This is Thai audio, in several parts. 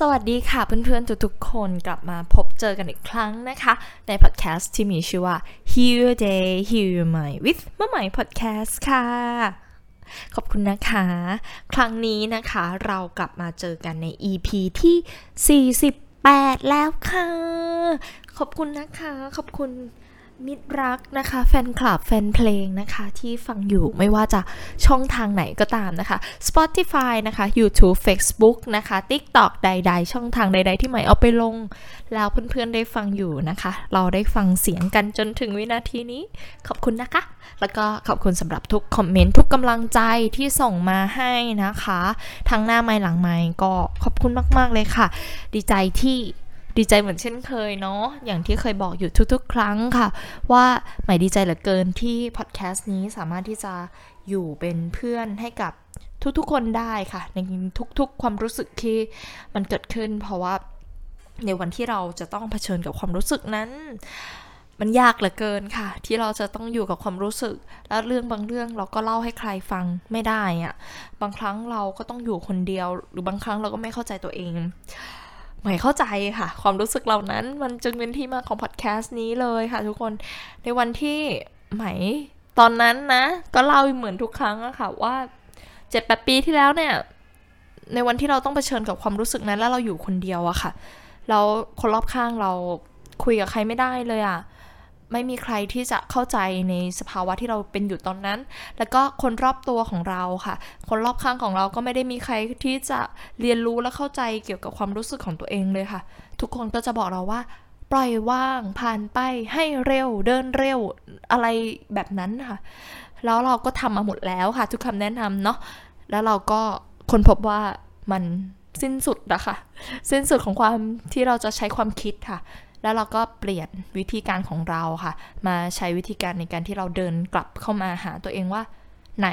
สวัสดีค่ะเพื่อนๆ ทุกๆคนกลับมาพบเจอกันอีกครั้งนะคะ ในพอดแคสต์ที่มีชื่อว่า Heal Your Day Heal Your Mind with เมะไหม Podcast ค่ะ ขอบคุณนะคะ ครั้งนี้นะคะเรากลับมาเจอกันใน EP ที่ 48 แล้วค่ะ ขอบคุณนะคะ ขอบคุณ มิตรรักนะคะ แฟนคลับแฟนเพลงนะคะ ที่ฟังอยู่ไม่ว่าจะช่องทางไหนก็ตามนะคะ Spotify นะคะ YouTube Facebook นะคะ TikTok ใด ๆ ช่องทางใด ๆ ที่ใหม่เอาไปลง แล้วเพื่อนๆได้ฟังอยู่นะคะ เราได้ฟังเสียงกันจนถึงวินาทีนี้ ขอบคุณนะคะ แล้วก็ขอบคุณสำหรับทุกคอมเมนต์ทุกกำลังใจที่ส่งมาให้นะคะ ทั้งหน้าไม้หลังไม้ก็ขอบคุณมาก ๆเลยค่ะ ดีใจที่ ดีใจเหมือนเช่นเคยเนาะอย่างที่เคยบอกอยู่ทุกๆ ครั้งค่ะ ว่าใหม่ดีใจเหลือเกินที่พอดแคสต์นี้สามารถที่จะอยู่เป็นเพื่อนให้กับทุกๆ คนได้ค่ะ ในทุกๆ ความรู้สึกที่มันเกิดขึ้น เพราะว่าในวันที่เราจะต้องเผชิญกับความรู้สึกนั้น มันยากเหลือเกินค่ะ ที่เราจะต้องอยู่กับความรู้สึก แล้วเรื่องบางเรื่องเราก็เล่าให้ใครฟังไม่ได้อะบางครั้งเราก็ต้องอยู่คนเดียว หรือบางครั้งเราก็ไม่เข้าใจตัวเอง หมายเข้าใจค่ะ ความรู้สึกเหล่านั้นมันจึงเป็นที่มาของพอดแคสต์นี้เลยค่ะ ทุกคนในวันที่ไหมตอนนั้นนะ ก็เล่าเหมือนทุกครั้งอะค่ะว่าเจ็ดแปดปีที่แล้วเนี่ย ในวันที่เราต้องเผชิญกับความรู้สึกนั้นแล้วเราอยู่คนเดียวอะค่ะ เราคนรอบข้างเราคุยกับใครไม่ได้เลยอะ ไม่มีใครที่จะเข้าใจในสภาวะที่เราเป็นอยู่ตอนนั้น แล้วก็คนรอบตัวของเราค่ะ คนรอบข้างของเราก็ไม่ได้มีใครที่จะเรียนรู้และเข้าใจเกี่ยวกับความรู้สึกของตัวเองเลยค่ะ ทุกคนก็จะบอกเราว่า ปล่อยว่างผ่านไปให้เร็วเดินเร็วอะไรแบบนั้นค่ะ แล้วเราก็ทำมาหมดแล้วค่ะ ทุกคำแนะนำเนาะ แล้วเราก็คนพบว่ามันสิ้นสุดนะคะ สิ้นสุดของความที่เราจะใช้ความคิดค่ะ แล้วเราก็เปลี่ยนวิธีการของเราค่ะ มาใช้วิธีการในการที่เราเดินกลับเข้ามาหาตัวเองว่า ไหน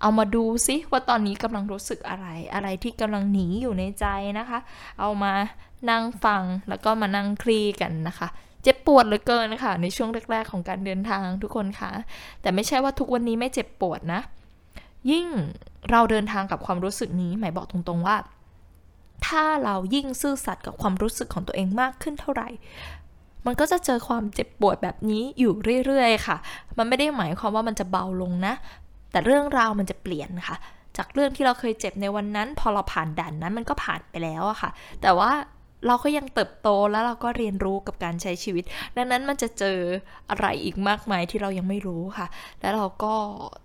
เอามาดูซิว่าตอนนี้กำลังรู้สึกอะไร อะไรที่กำลังหนีอยู่ในใจนะคะ เอามานั่งฟังแล้วก็มานั่งคลี่กันนะคะ เจ็บปวดเหลือเกินนะคะในช่วงแรก ๆ ของการเดินทางทุกคนค่ะ แต่ไม่ใช่ว่าทุกวันนี้ไม่เจ็บปวดนะ ยิ่งเราเดินทางกับความรู้สึกนี้ หมายบอกตรงๆว่า ถ้าเรายิ่งซื่อสัตย์กับความรู้สึกของตัวเองมากขึ้นเท่าไหร่ มันก็จะเจอความเจ็บปวดแบบนี้อยู่เรื่อยๆค่ะ มันไม่ได้หมายความว่ามันจะเบาลงนะ แต่เรื่องราวมันจะเปลี่ยนค่ะ จากเรื่องที่เราเคยเจ็บในวันนั้น พอเราผ่านด่านนั้นมันก็ผ่านไปแล้วอะค่ะ แต่ว่า เราก็ยังเติบโตแล้วเราก็เรียนรู้กับการใช้ชีวิต ดังนั้นมันจะเจออะไรอีกมากมายที่เรายังไม่รู้ค่ะ แล้วเราก็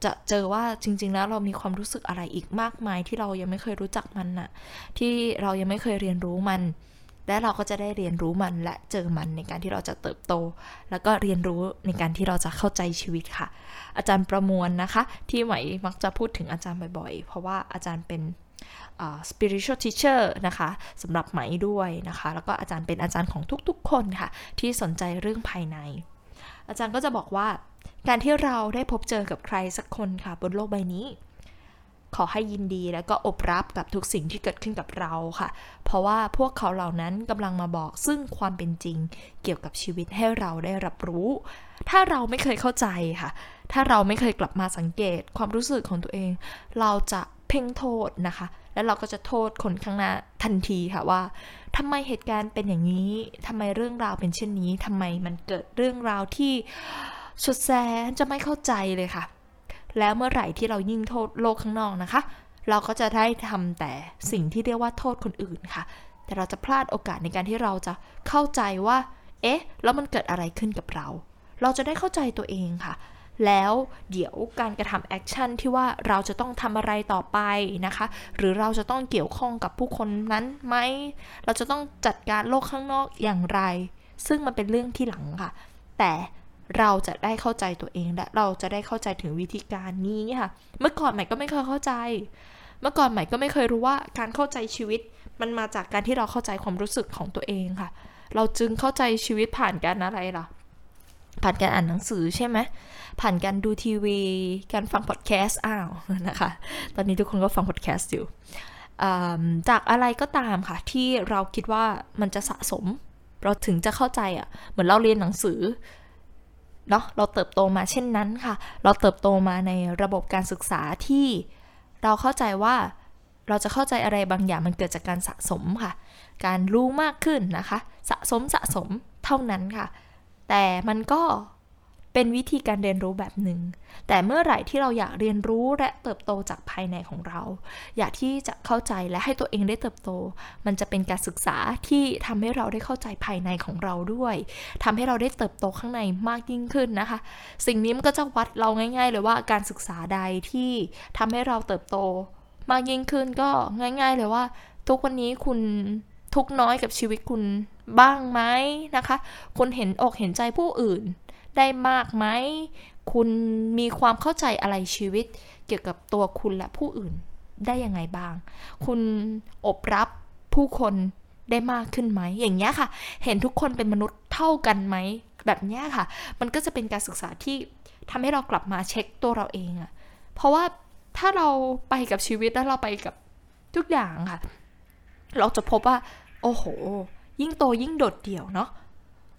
จะเจอว่าจริง ๆ แล้วเรามีความรู้สึกอะไรอีกมากมายที่เรายังไม่เคยรู้จักมันน่ะ ที่เรายังไม่เคยเรียนรู้มัน และเราก็จะได้เรียนรู้มันและเจอมันในการที่เราจะเติบโต แล้วก็เรียนรู้ในการที่เราจะเข้าใจชีวิตค่ะ อาจารย์ประมวลนะคะ ที่ไหมมักจะพูดถึงอาจารย์บ่อยๆ เพราะว่าอาจารย์เป็น spiritual teacher นะคะสำหรับไหมด้วยนะคะ แล้วก็อาจารย์เป็นอาจารย์ของทุกๆ คนค่ะ ที่สนใจเรื่องภายใน อาจารย์ก็จะบอกว่า การที่เราได้พบเจอกับใครสักคนค่ะ บนโลกใบนี้ ขอให้ยินดีแล้วก็อบรับกับทุกสิ่งที่เกิดขึ้นกับเราค่ะ เพราะว่าพวกเขาเหล่านั้นกำลังมาบอกซึ่งความเป็นจริง เกี่ยวกับชีวิตให้เราได้รับรู้ ถ้าเราไม่เคยเข้าใจค่ะ ถ้าเราไม่เคยกลับมาสังเกตความรู้สึกของตัวเอง เราจะเพ่งโทษนะคะ แล้วเราก็จะโทษคนข้างหน้าทันทีค่ะว่าทำไมเหตุการณ์เป็นอย่างนี้ทำไมเรื่องราวเป็นเช่นนี้ทำไมมันเกิดเรื่องราวที่สุดแสนจะไม่เข้าใจเลยค่ะ แล้วเมื่อไหร่ที่เรายิ่งโทษโลกข้างนอกนะคะ เราก็จะได้ทำแต่สิ่งที่เรียกว่าโทษคนอื่นค่ะ แต่เราจะพลาดโอกาสในการที่เราจะเข้าใจว่า เอ๊ะ แล้วมันเกิดอะไรขึ้นกับเรา เราจะได้เข้าใจตัวเองค่ะ แล้วเดี๋ยวการกระทำแอคชั่นที่ว่าเราจะต้องทำอะไรต่อไปนะคะ หรือเราจะต้องเกี่ยวข้องกับผู้คนนั้นไหม เราจะต้องจัดการโลกข้างนอกอย่างไร ซึ่งมันเป็นเรื่องที่หลังค่ะ แต่เราจะได้เข้าใจตัวเองและเราจะได้เข้าใจถึงวิธีการนี้ค่ะ เมื่อก่อนใหม่ก็ไม่เคยเข้าใจ เมื่อก่อนใหม่ก็ไม่เคยรู้ว่าการเข้าใจชีวิต มันมาจากการที่เราเข้าใจความรู้สึกของตัวเองค่ะ เราจึงเข้าใจชีวิตผ่านการอะไรล่ะ ผ่านการอ่านหนังสือใช่ไหม ผ่านการดูทีวี การฟังพอดแคสต์อ้าวนะคะ ตอนนี้ทุกคนก็ฟังพอดแคสต์อยู่จากอะไรก็ตามค่ะ ที่เราคิดว่ามันจะสะสม เราถึงจะเข้าใจอะ่ะ เหมือนเราเรียนหนังสือเนาะเราเติบโตมาเช่นนั้นค่ะ เราเติบโตมาในระบบการศึกษาที่เราเข้าใจว่าเราจะเข้าใจอะไรบางอย่างมันเกิดจากการสะสมค่ะ การรู้มากขึ้นนะคะ สะสมสะสมเท่านั้นค่ะ แต่มันก็ เป็นวิธีการเรียนรู้แบบหนึง่ง แต่เมื่อไหร่ที่เราอยากเรียนรู้และเติบโตจากภายในของเรา อยากที่จะเข้าใจและให้ตัวเองได้เติบโต มันจะเป็นการศึกษาที่ทำให้เราได้เข้าใจภายในของเราด้วยทำให้เราได้เติบโตข้างในมากยิ่งขึ้นนะคะ สิ่งนี้มันก็จะวัดเราง่าย ๆ เลยว่าการศึกษาใดที่ทำให้เราเติบโต มากยิ่งขึ้นก็ง่าย ๆ เลยว่า ทุกวันนี้คุณทุกน้อยกับชีวิตคุณบ้างไหมนะคะ คุณเห็นอกเห็นใจผู้อื่น ได้มากไหม คุณมีความเข้าใจอะไรชีวิต เกี่ยวกับตัวคุณและผู้อื่นได้ยังไงบ้าง คุณอบรับผู้คนได้มากขึ้นไหม อย่างเงี้ยค่ะ เห็นทุกคนเป็นมนุษย์เท่ากันไหม แบบเนี้ยค่ะ มันก็จะเป็นการศึกษาที่ทำให้เรากลับมาเช็คตัวเราเองอะเพราะว่าถ้าเราไปกับชีวิตแล้วเราไปกับทุกอย่างค่ะ เราจะพบว่า โอ้โห ยิ่งโตยิ่งโดดเดี่ยวเนาะ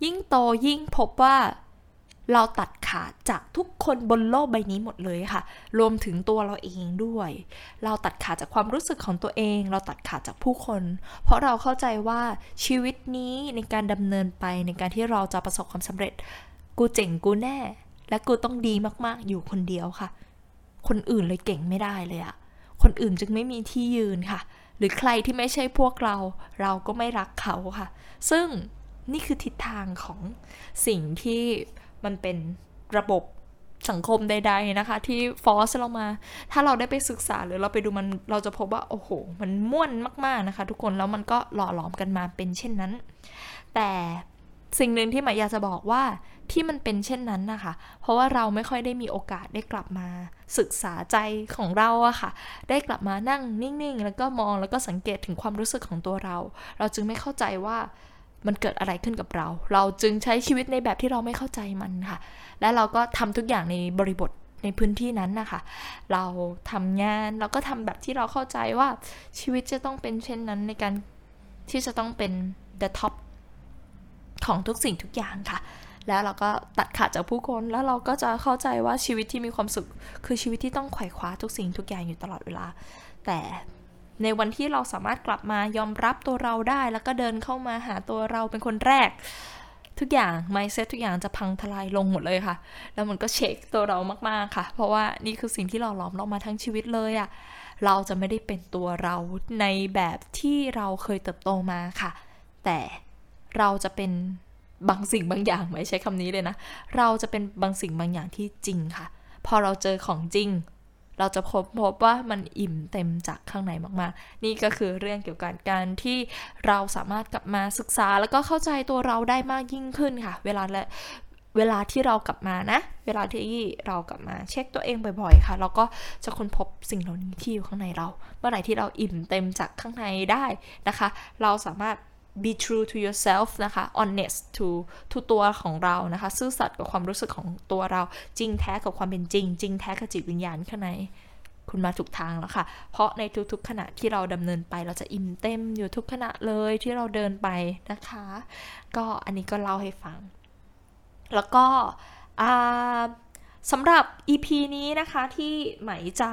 ยิ่งโตยิ่งพบว่า เราตัดขาดจากทุกคนบนโลกใบนี้หมดเลยค่ะ รวมถึงตัวเราเองด้วย เราตัดขาดจากความรู้สึกของตัวเอง เราตัดขาดจากผู้คน เพราะเราเข้าใจว่าชีวิตนี้ในการดำเนินไปในการที่เราจะประสบความสำเร็จ กูเจ๋งกูแน่ และกูต้องดีมากๆ อยู่คนเดียวค่ะ คนอื่นเลยเก่งไม่ได้เลยอะคนอื่นจึงไม่มีที่ยืนค่ะ หรือใครที่ไม่ใช่พวกเรา เราก็ไม่รักเขาค่ะ ซึ่งนี่คือทิศทางของสิ่งที่ มันเป็นระบบสังคมใด ๆนะคะ ที่ฟอสเรามา ถ้าเราได้ไปศึกษาหรือเราไปดูมันเราจะพบว่า โอ้โห มันม่วนมากๆนะคะ ทุกคนแล้วมันก็หล่อหลอมกันมาเป็นเช่นนั้น แต่สิ่งหนึ่งที่หมายอยากจะบอกว่าที่มันเป็นเช่นนั้นนะคะ เพราะว่าเราไม่ค่อยได้มีโอกาสได้กลับมาศึกษาใจของเราอะค่ะ ได้กลับมานั่งนิ่งๆ แล้วก็มองแล้วก็สังเกตถึงความรู้สึกของตัวเรา เราจึงไม่เข้าใจว่า มันเกิดอะไรขึ้นกับเรา เราจึงใช้ชีวิตในแบบที่เราไม่เข้าใจมันค่ะ และเราก็ทำทุกอย่างในบริบทในพื้นที่นั้นนะคะ เราทำงานเราก็ทำแบบที่เราเข้าใจว่าชีวิตจะต้องเป็นเช่นนั้นในการที่จะต้องเป็น the top ของทุกสิ่งทุกอย่างค่ะ แล้วเราก็ตัดขาดจากผู้คน แล้วเราก็จะเข้าใจว่าชีวิตที่มีความสุข คือชีวิตที่ต้องไขว่คว้าทุกสิ่งทุกอย่างอยู่ตลอดเวลา แต่ ในวันที่เราสามารถกลับมายอมรับตัวเราได้ แล้วก็เดินเข้ามาหาตัวเราเป็นคนแรก ทุกอย่าง mindset ทุกอย่างจะพังทลายลงหมดเลยค่ะ แล้วมันก็เช็คตัวเรามากๆค่ะ เพราะว่านี่คือสิ่งที่เราหลอมเรามาทั้งชีวิตเลยอะ่ะเราจะไม่ได้เป็นตัวเราในแบบที่เราเคยเติบโตมาค่ะ แต่เราจะเป็นบางสิ่งบางอย่างไม่ใช้คำนี้เลยนะ เราจะเป็นบางสิ่งบางอย่างที่จริงค่ะ พอเราเจอของจริง เราจะพบพบว่ามันอิ่มเต็มจากข้างในมากๆ นี่ก็คือเรื่องเกี่ยวกับการที่เราสามารถกลับมาศึกษา แล้วก็เข้าใจตัวเราได้มากยิ่งขึ้นค่ะ เวลาและเวลาที่เรากลับมานะ เวลาที่เรากลับมาเช็คตัวเองบ่อยๆ ค่ะ เราก็จะค้นพบสิ่งเหล่านี้ที่อยู่ข้างในเรา เมื่อไหร่ที่เราอิ่มเต็มจากข้างในได้นะคะ เราสามารถ be true to yourself นะคะ honest to to ตัวของเรานะคะ ซื่อสัตย์กับความรู้สึกของตัวเรา จริงแท้กับความเป็นจริง จริงแท้กับจิตวิญญาณข้างใน คุณมาถูกทางแล้วค่ะ เพราะในทุกๆขณะที่เราดำเนินไป เราจะอิ่มเต็มอยู่ทุกขณะเลยที่เราเดินไปนะคะ ก็อันนี้ก็เล่าให้ฟัง แล้วก็สำหรับ EP นี้นะคะที่ไหมจะ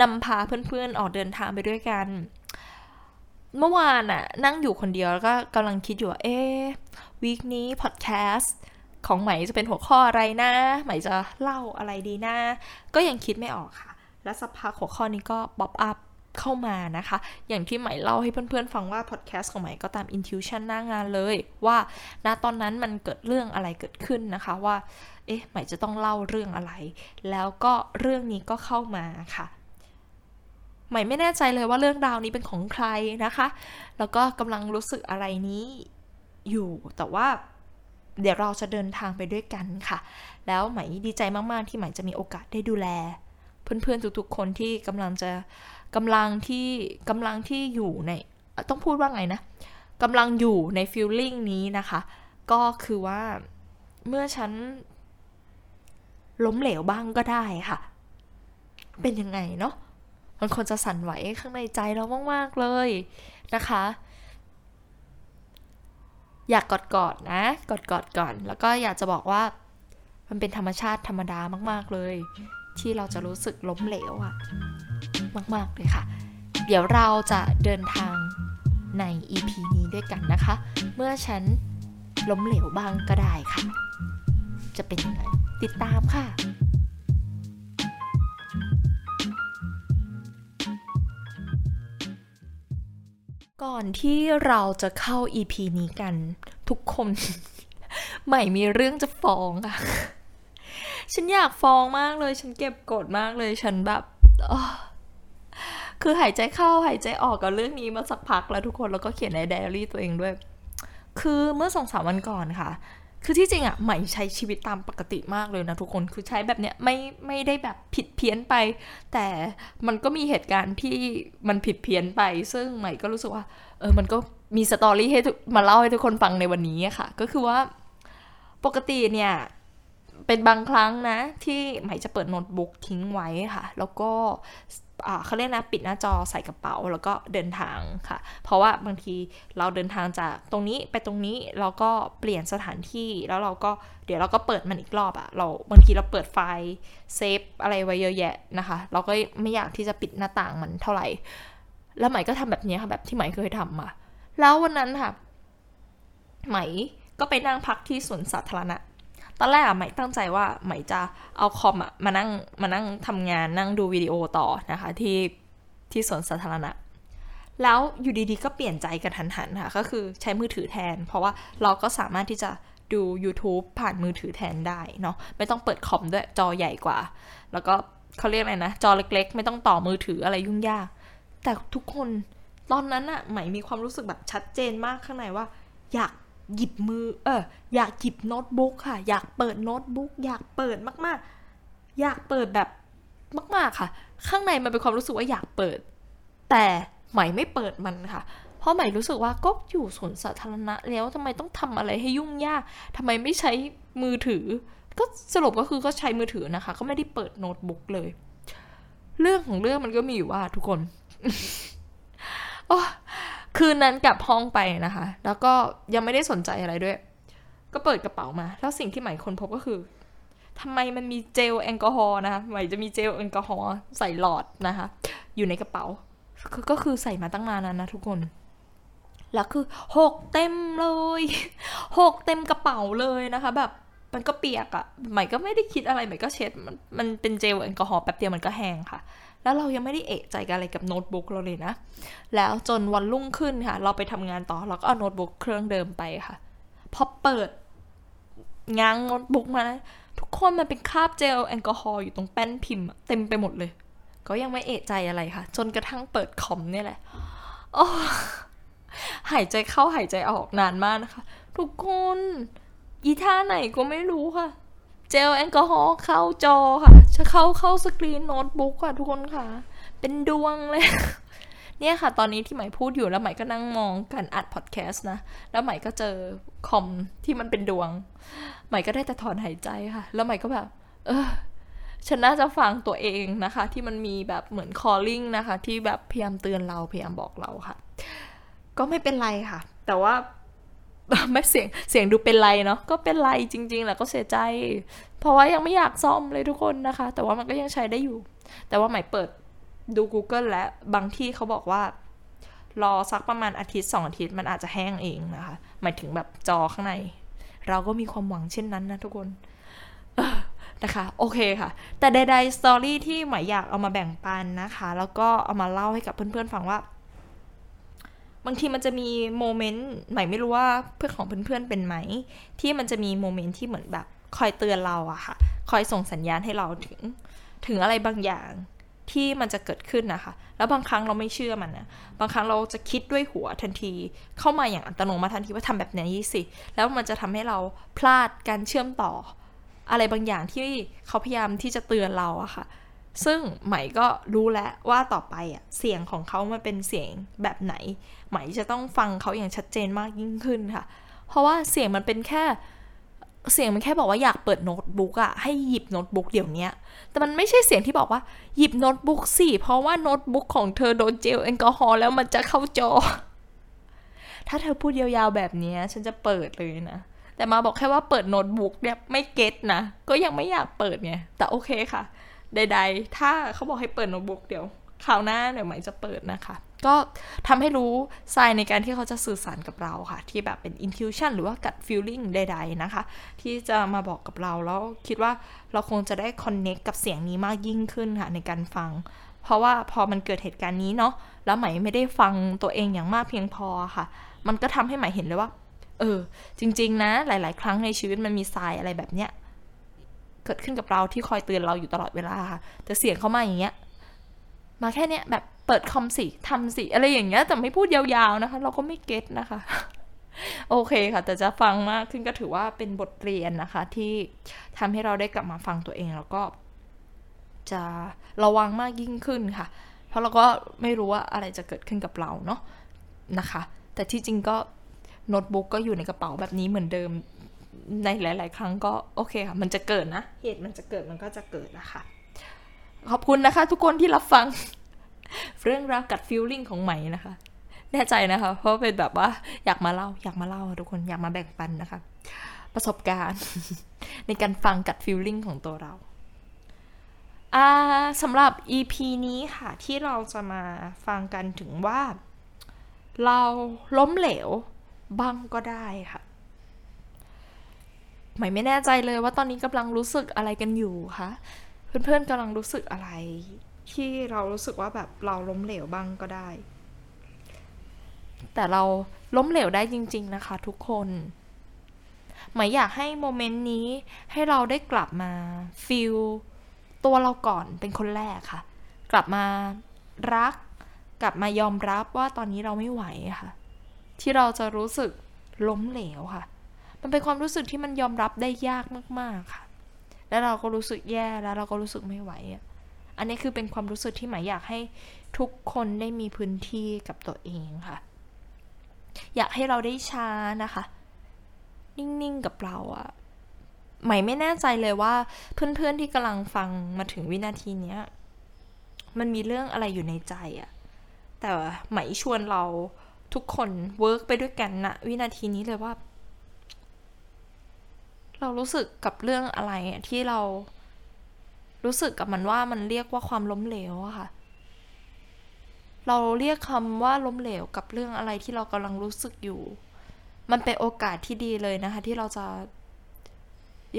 นำพาเพื่อนๆออกเดินทางไปด้วยกัน เมื่อวานอะนั่งอยู่คนเดียวแล้วก็กำลังคิดอยู่ว่าเอ๊ week นี้พอดแคสต์ของใหม่จะเป็นหัวข้ออะไรนะใหม่จะเล่าอะไรดีนะก็ยังคิดไม่ออกค่ะ และสักพักหัวข้อนี้ก็ pop up เข้ามานะคะ อย่างที่ใหม่เล่าให้เพื่อนๆ ฟังว่าพอดแคสต์ของใหม่ก็ตาม intuition หน้างานเลย ว่าณตอนนั้นมันเกิดเรื่องอะไรเกิดขึ้นนะคะว่า เอ๊ะใหม่จะต้องเล่าเรื่องอะไร แล้วก็เรื่องนี้ก็เข้ามาค่ะ ใหม่ไม่แน่ใจเลยว่าเรื่องราวนี้เป็นของใครนะคะ แล้วก็กำลังรู้สึกอะไรนี้อยู่แต่ว่าเดี๋ยวเราจะเดินทางไปด้วยกันค่ะ แล้วใหม่ดีใจมาก ๆ ที่ใหม่จะมีโอกาสได้ดูแล เพื่อน ๆ ทุก ๆ คนที่กำลังจะกำลังที่กำลังที่อยู่ใน ต้องพูดว่าไงนะกำลังอยู่ในฟีลลิ่งนี้นะคะ ก็คือว่าเมื่อฉันล้มเหลวบ้างก็ได้ค่ะ เป็นยังไงเนาะ มันควรจะสั่นไหวข้างในใจเรามากๆเลยนะคะ อยากกอดกอดนะ กอดกอดก่อน แล้วก็อยากจะบอกว่า มันเป็นธรรมชาติธรรมดามาก ๆเลย ที่เราจะรู้สึกล้มเหลวอะมากๆเลยค่ะ เดี๋ยวเราจะเดินทางใน EP นี้ด้วยกันนะคะ เมื่อฉันล้มเหลวบ้างก็ได้ค่ะ จะเป็นยังไงติดตามค่ะ ก่อนที่เราจะเข้า EP นี้กัน ทุกคน ใหม่มีเรื่องจะฟ้องอะฉันอยากฟ้องมากเลย ฉันเก็บกดมากเลยฉันแบบคือหายใจเข้าหายใจออกกับเรื่องนี้มาสักพักแล้วทุกคนแล้วก็เขียนในไดอารี่ตัวเองด้วย คือเมื่อสองสามวันก่อนค่ะ คือที่จริงอะใหม่ใช้ชีวิตตามปกติมากเลยนะทุกคนคือใช้แบบเนี้ยไม่ไม่ได้แบบผิดเพี้ยนไป แต่มันก็มีเหตุการณ์ที่มันผิดเพี้ยนไป ซึ่งใหม่ก็รู้สึกว่าเออมันก็มีสตอรี่ให้มาเล่าให้ทุกคนฟังในวันนี้ค่ะ ก็คือว่าปกติเนี่ยเป็นบางครั้งนะ ที่ใหม่จะเปิดโน้ตบุ๊กทิ้งไว้ค่ะ แล้วก็ เขาเรียกนะปิดหน้าจอใส่กระเป๋าแล้วก็เดินทางค่ะ เพราะว่าบางทีเราเดินทางจากตรงนี้ไปตรงนี้เราก็เปลี่ยนสถานที่แล้วเราก็เดี๋ยวเราก็เปิดมันอีกรอบอะเราบางทีเราเปิดไฟล์เซฟอะไรไว้เยอะแยะนะคะ เราก็ไม่อยากที่จะปิดหน้าต่างมันเท่าไหร่ แล้วใหม่ก็ทำแบบนี้ค่ะแบบที่ใหม่เคยทำมาแล้ววันนั้นค่ะใหมก็ไปนั่งพักที่สวนสาธารณะ ตอนแรกอะใหม่ตั้งใจว่าใหม่จะเอาคอมอะมานั่งมานั่งทำงานนั่งดูวิดีโอต่อนะคะที่ที่สวนสาธารณะ แล้วอยู่ดีๆ ก็เปลี่ยนใจกันทันหันค่ะ ก็คือใช้มือถือแทน เพราะว่าเราก็สามารถที่จะดู YouTube ผ่านมือถือแทนได้เนาะไม่ต้องเปิดคอมด้วยจอใหญ่กว่า แล้วก็เขาเรียกอะไรนะ จอเล็ก ๆ ไม่ต้องต่อมือถืออะไรยุ่งยาก แต่ทุกคนตอนนั้นอะใหม่มีความรู้สึกแบบชัดเจนมากข้างในว่า อยาก หยิบมือ เอออยากหยิบโน้ตบุ๊กค่ะ อยากเปิดโน้ตบุ๊กอยากเปิดมากๆ อยากเปิดแบบมากๆค่ะ ข้างในมันเป็นความรู้สึกว่าอยากเปิด แต่ใหม่ไม่เปิดมันค่ะ เพราะใหม่รู้สึกว่าก็อยู่สวนสาธารณะแล้วทำไมต้องทำอะไรให้ยุ่งยากทำไมไม่ใช้มือถือ ก็สรุปก็คือก็ใช้มือถือนะคะ ก็ไม่ได้เปิดโน้ตบุ๊กเลย เรื่องของเรื่องมันก็มีอยู่ว่าทุกคนโอ้ คืนนั้นกลับห้องไปนะคะ แล้วก็ยังไม่ได้สนใจอะไรด้วย ก็เปิดกระเป๋ามา แล้วสิ่งที่ใหม่คนพบก็คือทำไมมันมีเจลแอลกอฮอล์นะคะใหม่จะมีเจลแอลกอฮอล์ใส่หลอดนะคะ อยู่ในกระเป๋า ก็คือใส่มาตั้งนานแล้วนะทุกคน แล้วคือหกเต็มเลยหกเต็มกระเป๋าเลยนะคะ แบบมันก็เปียกอะ่ะใหม่ก็ไม่ได้คิดอะไรใหม่ก็เช็ดมันมันเป็นเจลแอลกอฮอล์แป๊บเดียวมันก็แห้งค่ะ แล้วเรายังไม่ได้เอะใจกันอะไรกับโน้ตบุ๊กเราเลยนะ แล้วจนวันรุ่งขึ้นค่ะ เราไปทำงานต่อเราก็เอาโน้ตบุ๊กเครื่องเดิมไปค่ะพอเปิดง้างโน้ตบุ๊กมาทุกคนมันเป็นคราบเจลแอลกอฮอล์อยู่ตรงแป้นพิมพ์เต็มไปหมดเลย ก็ยังไม่เอะใจอะไรค่ะ จนกระทั่งเปิดคอมนี่แหละโอ้หายใจเข้าหายใจออกนานมากนะคะ ทุกคนอีท่าไหนก็ไม่รู้ค่ะ เจลแอลกอฮอล์เข้าจอค่ะ จะเข้าเข้าสกรีนโน้ตบุ๊กค่ะทุกคนค่ะ เป็นดวงเลย เนี่ยค่ะ ตอนนี้ที่ใหม่พูดอยู่แล้วใหม่ก็นั่งมองการอัดพอดแคสต์นะ แล้วใหม่ก็เจอคอมที่มันเป็นดวง ใหม่ก็ได้แต่ถอนหายใจค่ะ แล้วใหม่ก็แบบ เออฉันน่าจะฟังตัวเองนะคะ ที่มันมีแบบเหมือน calling นะคะ ที่แบบพยายามเตือนเราพยายามบอกเราค่ะ ก็ไม่เป็นไรค่ะ แต่ว่า ไม่เสียงเสียงดูเป็นไรเนาะก็เป็นไรจริง ๆ แหละก็เสียใจ เพราะว่ายังไม่อยากซ่อมเลยทุกคนนะคะ แต่ว่ามันก็ยังใช้ได้อยู่ แต่ว่าใหม่เปิดดู Google และบางที่เขาบอกว่า รอสักประมาณอาทิตย์สองอาทิตย์มันอาจจะแห้งเองนะคะ หมายถึงแบบจอข้างใน เราก็มีความหวังเช่นนั้นนะทุกคนนะคะ โอเคค่ะ แต่ใดๆ story ที่ใหม่อยากเอามาแบ่งปันนะคะ แล้วก็เอามาเล่าให้กับเพื่อนๆฟังว่า บางทีมันจะมี moment ใหม่ไม่รู้ว่าเพื่อนของเพื่อนๆเป็นไหม ที่มันจะมี moment ที่เหมือนแบบคอยเตือนเราอะค่ะ คอยส่งสัญญาณให้เราถึง ถึงอะไรบางอย่างที่มันจะเกิดขึ้นนะคะ แล้วบางครั้งเราไม่เชื่อมันนะ บางครั้งเราจะคิดด้วยหัวทันที เข้ามาอย่างอัตโนมัติทันทีว่าทำแบบนี้สิ แล้วมันจะทำให้เราพลาดการเชื่อมต่อ อะไรบางอย่างที่เขาพยายามที่จะเตือนเราอะค่ะ ซึ่งไหมก็รู้แล้วว่าต่อไปอะเสียงของเขามันเป็นเสียงแบบไหน ไหมจะต้องฟังเขาอย่างชัดเจนมากยิ่งขึ้นค่ะ เพราะว่าเสียงมันเป็นแค่เสียงมันแค่บอกว่าอยากเปิดโน้ตบุ๊กอะให้หยิบโน้ตบุ๊กเดี๋ยวนี้แต่มันไม่ใช่เสียงที่บอกว่าหยิบโน้ตบุ๊กสิเพราะว่าโน้ตบุ๊กของเธอโดนเจลแอลกอฮอล์แล้วมันจะเข้าจอ ถ้าเธอพูดยาวๆแบบนี้ฉันจะเปิดเลยนะ แต่มาบอกแค่ว่าเปิดโน้ตบุ๊กเนี่ยไม่ get นะ ก็ยังไม่อยากเปิดไงแต่โอเคค่ะ ใด ๆ ถ้าเขาบอกให้เปิดโน้ตบุ๊กเดี๋ยวคราวหน้าเดี๋ยวใหม่จะเปิดนะคะ ก็ทำให้รู้ทรายในการที่เขาจะสื่อสารกับเราค่ะ ที่แบบเป็น intuition หรือว่า gut feeling ใด ๆ นะคะ ที่จะมาบอกกับเราแล้วคิดว่าเราคงจะได้ connect กับเสียงนี้มากยิ่งขึ้นค่ะในการฟัง เพราะว่าพอมันเกิดเหตุการณ์นี้เนาะแล้วใหมไม่ได้ฟังตัวเองอย่างมากเพียงพอค่ะ มันก็ทำให้ใหมเห็นเลยว่า เออ จริง ๆ นะ หลาย ๆ ครั้งในชีวิตมันมีทรายอะไรแบบเนี้ย เกิดขึ้นกับเราที่คอยเตือนเราอยู่ตลอดเวลาค่ะแต่เสียงเขามาอย่างเงี้ยมาแค่เนี้ยแบบเปิดคอมสิทำสิอะไรอย่างเงี้ยแต่ไม่พูดยาวๆนะคะ เราก็ไม่เก็ตนะคะ โอเคค่ะ แต่จะฟังมากขึ้นก็ถือว่าเป็นบทเรียนนะคะ ที่ทำให้เราได้กลับมาฟังตัวเองแล้วก็ จะระวังมากยิ่งขึ้นค่ะ เพราะเราก็ไม่รู้ว่าอะไรจะเกิดขึ้นกับเราเนาะนะคะ แต่ที่จริงก็โน้ตบุ๊กก็อยู่ในกระเป๋าแบบนี้เหมือนเดิม ในหลาย ๆ ครั้งก็โอเคค่ะ มันจะเกิดนะ เหตุมันจะเกิดมันก็จะเกิดนะคะขอบคุณนะคะ ทุกคนที่รับฟัง เรื่องราวกัดฟิลลิ่งของใหม่นะคะ แน่ใจนะคะ เพราะเป็นแบบว่าอยากมาเล่า อยากมาเล่าทุกคนอยากมาแบ่งปันนะคะ ประสบการณ์ ในการฟังกัดฟิลลิ่งของตัวเราสำหรับ EP นี้ค่ะ ที่เราจะมาฟังกันถึงว่า เราล้มเหลวบ้างก็ได้ค่ะ หมายไม่แน่ใจเลยว่าตอนนี้กำลังรู้สึกอะไรกันอยู่คะเพื่อนๆกำลังรู้สึกอะไร ที่เรารู้สึกว่าแบบเราล้มเหลวบ้างก็ได้ แต่เราล้มเหลวได้จริง ๆนะคะ ทุกคนหมายอยากให้โมเมนต์นี้ให้เราได้กลับมาฟีลตัวเราก่อนเป็นคนแรกค่ะ กลับมารัก กลับมายอมรับว่าตอนนี้เราไม่ไหวค่ะ ที่เราจะรู้สึกล้มเหลวค่ะ มันเป็นความรู้สึกที่มันยอมรับได้ยากมากๆค่ะ แล้วเราก็รู้สึกแย่แล้วเราก็รู้สึกไม่ไหวอะอันนี้คือเป็นความรู้สึกที่หมายอยากให้ทุกคนได้มีพื้นที่กับตัวเองค่ะ อยากให้เราได้ช้านะคะ นิ่งๆกับเราอะหมายไม่แน่ใจเลยว่า เพื่อนๆที่กำลังฟังมาถึงวินาทีเนี้ย มันมีเรื่องอะไรอยู่ในใจอะแต่หมายชวนเราทุกคนเวิร์กไปด้วยกันนะวินาทีนี้เลยว่า เรารู้สึกกับเรื่องอะไรที่เรารู้สึกกับมันว่ามันเรียกว่าความล้มเหลวอะค่ะ เราเรียกคำว่าล้มเหลวกับเรื่องอะไรที่เรากำลังรู้สึกอยู่ มันเป็นโอกาสที่ดีเลยนะคะ ที่เราจะ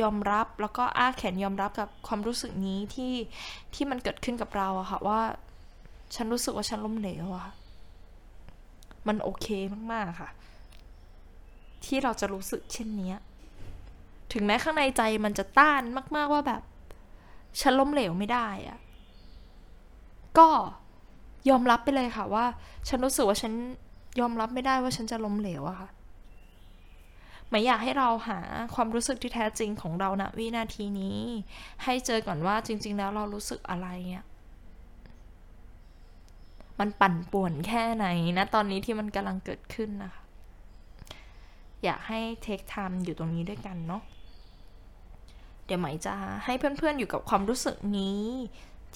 ยอมรับแล้วก็อ้าแขนยอมรับกับความรู้สึกนี้ที่ที่มันเกิดขึ้นกับเราอะค่ะว่า ฉันรู้สึกว่าฉันล้มเหลวอะมันโอเคมากๆค่ะ ที่เราจะรู้สึกเช่นนี้ ถึงแม้ข้างในใจมันจะต้านมากๆว่าแบบ ฉันล้มเหลวไม่ได้อะก็ยอมรับไปเลยค่ะว่า ฉันรู้สึกว่าฉันยอมรับไม่ได้ว่าฉันจะล้มเหลวอะค่ะไม่อยากให้เราหาความรู้สึกที่แท้จริงของเราณนะวินาทีนี้ ให้เจอก่อนว่าจริง ๆ แล้วเรารู้สึกอะไรอะมันปั่นป่วนแค่ไหนนะตอนนี้ที่มันกำลังเกิดขึ้นนะคะ อยากให้เทคไทม์อยู่ตรงนี้ด้วยกันเนาะ เดี๋ยวไหมจะให้เพื่อนๆอยู่กับความรู้สึกนี้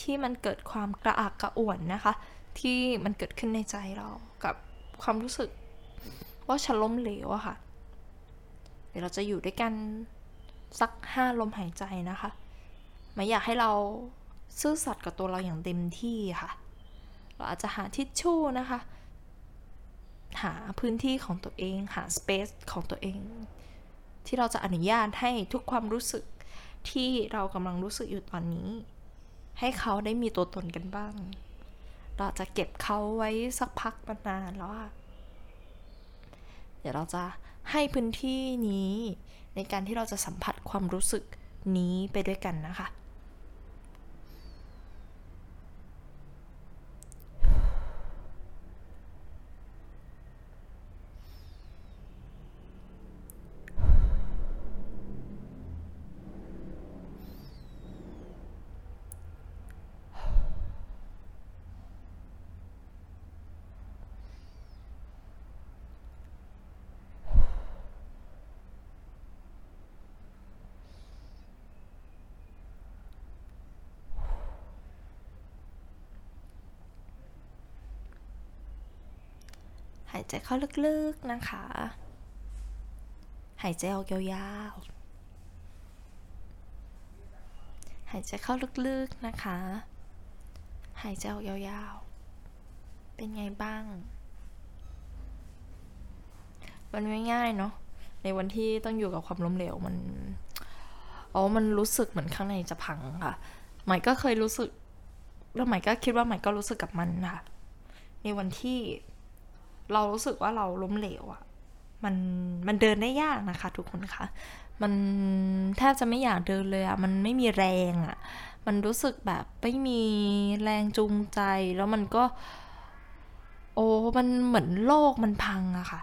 ที่มันเกิดความกระอักกระอ่วนนะคะ ที่มันเกิดขึ้นในใจเรากับความรู้สึก ว่าฉันล้มเหลวอะค่ะ เดี๋ยวเราจะอยู่ด้วยกันสักห้าลมหายใจนะคะไม่อยากให้เราซื่อสัตย์กับตัวเราอย่างเต็มที่ค่ะ เราอาจจะหาทิชชู่นะคะ หาพื้นที่ของตัวเอง หาสเปซของตัวเอง ที่เราจะอนุญาตให้ทุกความรู้สึก ที่เรากำลังรู้สึกอยู่ตอนนี้ ให้เขาได้มีตัวตนกันบ้าง เราจะเก็บเขาไว้สักพักนานแล้วอะเดี๋ยวเราจะให้พื้นที่นี้ในการที่เราจะสัมผัสความรู้สึกนี้ไปด้วยกันนะคะ หายใจเข้าลึกๆนะคะ หายใจออกยาวๆ หายใจเข้าลึกๆนะคะ หายใจออกยาวๆ เป็นไงบ้าง มันไม่ง่ายเนาะ ในวันที่ต้องอยู่กับความล้มเหลวมัน อ๋อ มันรู้สึกเหมือนข้างในจะพังค่ะใหม่ก็เคยรู้สึก แล้วใหม่ก็คิดว่าใหม่ก็รู้สึกกับมันค่ะ ในวันที่ เรารู้สึกว่าเราล้มเหลวอะมันมันเดินได้ยากนะคะ ทุกคนคะมันแทบจะไม่อยากเดินเลยอะมันไม่มีแรงอะมันรู้สึกแบบไม่มีแรงจูงใจ แล้วมันก็ โอ้มันเหมือนโลกมันพังอะค่ะ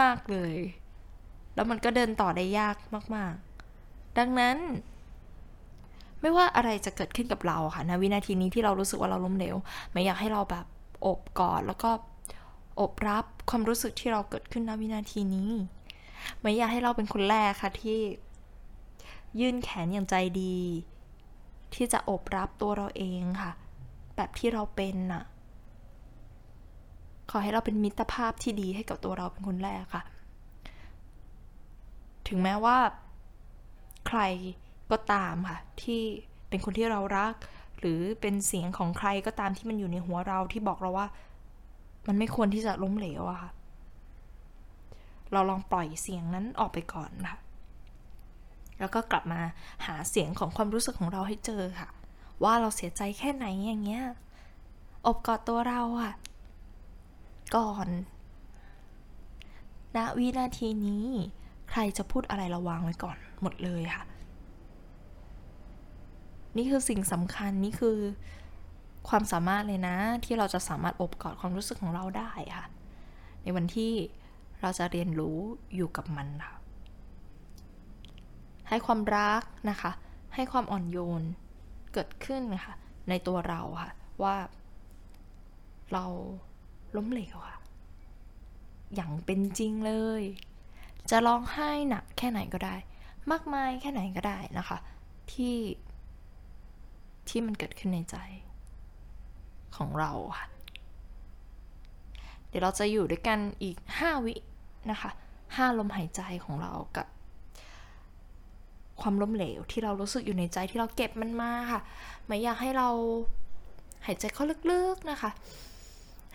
มาก ๆ เลย แล้วมันก็เดินต่อได้ยากมาก ๆ ดังนั้น ไม่ว่าอะไรจะเกิดขึ้นกับเราค่ะนะวินาทีนี้ที่เรารู้สึกว่าเราล้มเหลวไม่อยากให้เราแบบอบกอดแล้วก็ อบรับความรู้สึกที่เราเกิดขึ้นณวินาทีนี้ ไม่อยากให้เราเป็นคนแรกค่ะที่ ยื่นแขนอย่างใจดี ที่จะอบรับตัวเราเองค่ะ แบบที่เราเป็นน่ะ ขอให้เราเป็นมิตรภาพที่ดีให้กับตัวเราเป็นคนแรกค่ะ ถึงแม้ว่า ใครก็ตามค่ะ ที่เป็นคนที่เรารัก หรือเป็นเสียงของใครก็ตามที่มันอยู่ในหัวเราที่บอกเราว่า มันไม่ควรที่จะล้มเหลวอะค่ะ เราลองปล่อยเสียงนั้นออกไปก่อนค่ะแล้วก็กลับมาหาเสียงของความรู้สึกของเราให้เจอค่ะ ว่าเราเสียใจแค่ไหนอย่างเงี้ยอบกอดตัวเราอะก่อนณวินาทีนี้ ใครจะพูดอะไรระวังไว้ก่อนหมดเลยค่ะ นี่คือสิ่งสำคัญนี่คือ ความสามารถเลยนะ ที่เราจะสามารถอบกอดความรู้สึกของเราได้ค่ะ ในวันที่เราจะเรียนรู้อยู่กับมันค่ะให้ความรักนะคะ ให้ความอ่อนโยนเกิดขึ้นค่ะ ในตัวเราค่ะ ว่าเราล้มเหลวค่ะ อย่างเป็นจริงเลย จะร้องไห้หนักแค่ไหนก็ได้ มากมายแค่ไหนก็ได้นะคะ ที่ที่มันเกิดขึ้นในใจ ของเราค่ะ เดี๋ยวเราจะอยู่ด้วยกันอีก 5 วินะคะ5ลมหายใจของเรากับ ความล้มเหลวที่เรารู้สึกอยู่ในใจที่เราเก็บมันมาค่ะ ไม่อยากให้เราหายใจเข้าลึกๆนะคะ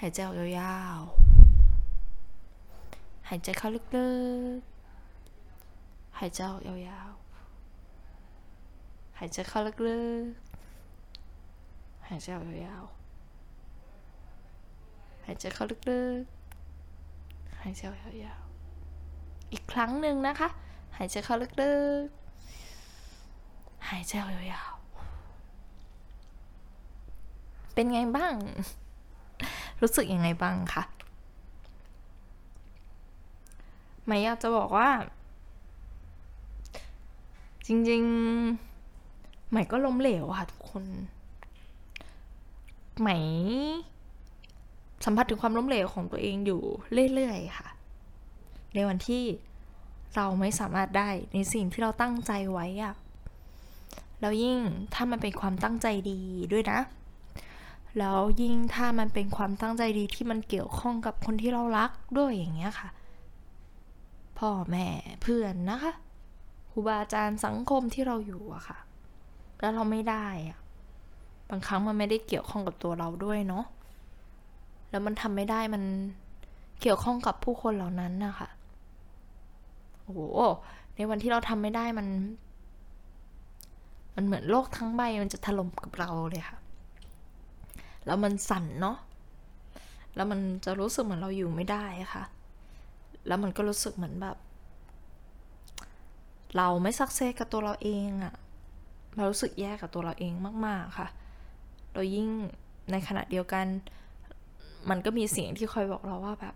หายใจออกยาวๆ หายใจเข้าลึกๆ หายใจออกยาวๆ หายใจเข้าลึกๆ หายใจออกยาวๆายใจเข้าลึกๆ หายใจยาวๆ อีกครั้งหนึ่งนะคะ หายใจเข้าลึกๆ หายใจยาวๆ เป็นไงบ้าง รู้สึกยังไงบ้างคะไม่อยากจะบอกว่า จริงๆใหม่ก็ล้มเหลวค่ะทุกคนใหม่ สัมผัสถึงความล้มเหลวของตัวเองอยู่เรื่อยๆค่ะ ในวันที่เราไม่สามารถได้ในสิ่งที่เราตั้งใจไว้อะแล้วยิ่งถ้ามันเป็นความตั้งใจดีด้วยนะ แล้วยิ่งถ้ามันเป็นความตั้งใจดีที่มันเกี่ยวข้องกับคนที่เรารักด้วยอย่างเงี้ยค่ะ พ่อแม่เพื่อนนะคะครูบาอาจารย์สังคมที่เราอยู่อะค่ะ แล้วเราไม่ได้อะบางครั้งมันไม่ได้เกี่ยวข้องกับตัวเราด้วยเนาะ แล้วมันทำไม่ได้มันเกี่ยวข้องกับผู้คนเหล่านั้นนะคะ โอ้โห ในวันที่เราทำไม่ได้มัน มันเหมือนโลกทั้งใบมันจะถล่มกับเราเลยค่ะ แล้วมันสั่นเนาะ แล้วมันจะรู้สึกเหมือนเราอยู่ไม่ได้ค่ะ แล้วมันก็รู้สึกเหมือนแบบ เราไม่สักเซสกับตัวเราเองอะเรารู้สึกแย่กับตัวเราเองมาก ๆค่ะ โดยยิ่งในขณะเดียวกัน มันก็มีเสียงที่คอยบอกเราว่าแบบ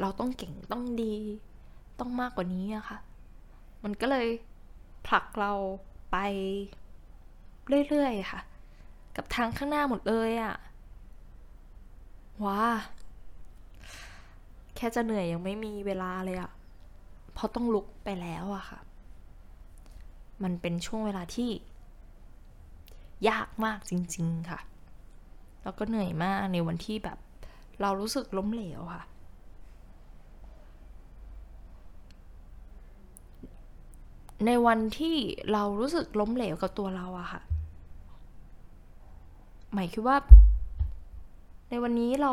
เราต้องเก่งต้องดี ต้องมากกว่านี้อะค่ะ มันก็เลยผลักเราไปเรื่อยๆค่ะ กับทางข้างหน้าหมดเลยอะว้าแค่จะเหนื่อยยังไม่มีเวลาเลยอะเพราะต้องลุกไปแล้วอะค่ะ มันเป็นช่วงเวลาที่ ยากมากจริง ๆค่ะ แล้วก็เหนื่อยมากในวันที่แบบ เรารู้สึกล้มเหลวค่ะ ในวันที่เรารู้สึกล้มเหลวกับตัวเราอะค่ะ หมายคิดว่า ในวันนี้เรา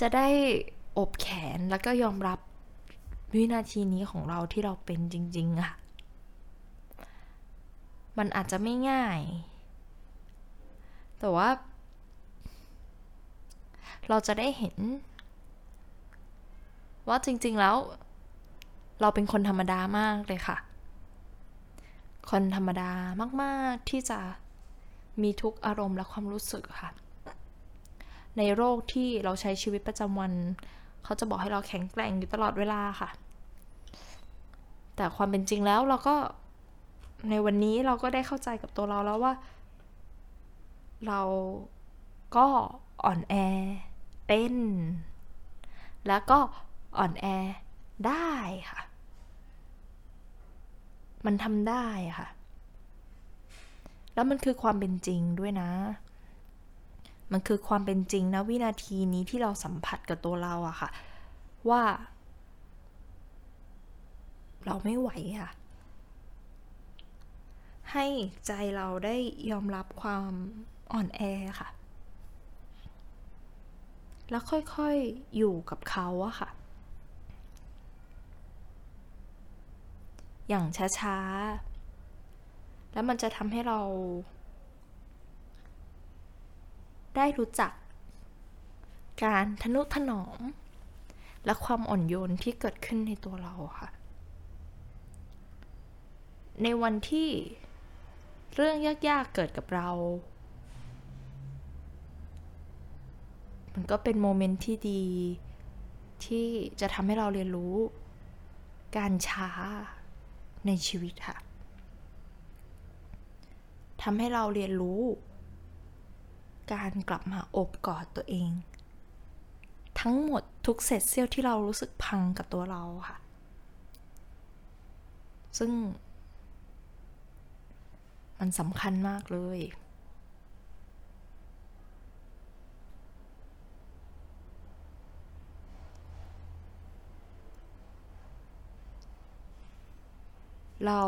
จะได้อบแขนแล้วก็ยอมรับวินาทีนี้ของเราที่เราเป็นจริง ๆอะมันอาจจะไม่ง่าย แต่ว่า เราจะได้เห็น ว่าจริงๆแล้ว เราเป็นคนธรรมดามากเลยค่ะ คนธรรมดามากๆที่จะมีทุกอารมณ์และความรู้สึกค่ะ ในโรคที่เราใช้ชีวิตประจำวัน เขาจะบอกให้เราแข็งแกร่งอยู่ตลอดเวลาค่ะ แต่ความเป็นจริงแล้วเราก็ในวันนี้เราก็ได้เข้าใจกับตัวเราแล้วว่า เราก็อ่อนแอ เป็น แล้วก็อ่อนแอได้ค่ะ มันทำได้ค่ะ แล้วมันคือความเป็นจริงด้วยนะ มันคือความเป็นจริงนะวินาทีนี้ที่เราสัมผัสกับตัวเราอะค่ะ ว่า เราไม่ไหวค่ะ ให้ใจเราได้ยอมรับความอ่อนแอค่ะ แล้วค่อยๆอยู่กับเขาอะค่ะ อย่างช้าๆ แล้วมันจะทำให้เรา ได้รู้จัก การทนุถนอม และความอ่อนโยนที่เกิดขึ้นในตัวเราค่ะ ในวันที่เรื่องยากๆเกิดกับเรา มันก็เป็นโมเมนต์ที่ดี ที่จะทำให้เราเรียนรู้ การช้าในชีวิตค่ะทำให้เราเรียนรู้ การกลับมาอบกอดตัวเอง ทั้งหมดทุกเศษเสี้ยวที่เรารู้สึกพังกับตัวเราค่ะ ซึ่ง มันสำคัญมากเลย เรา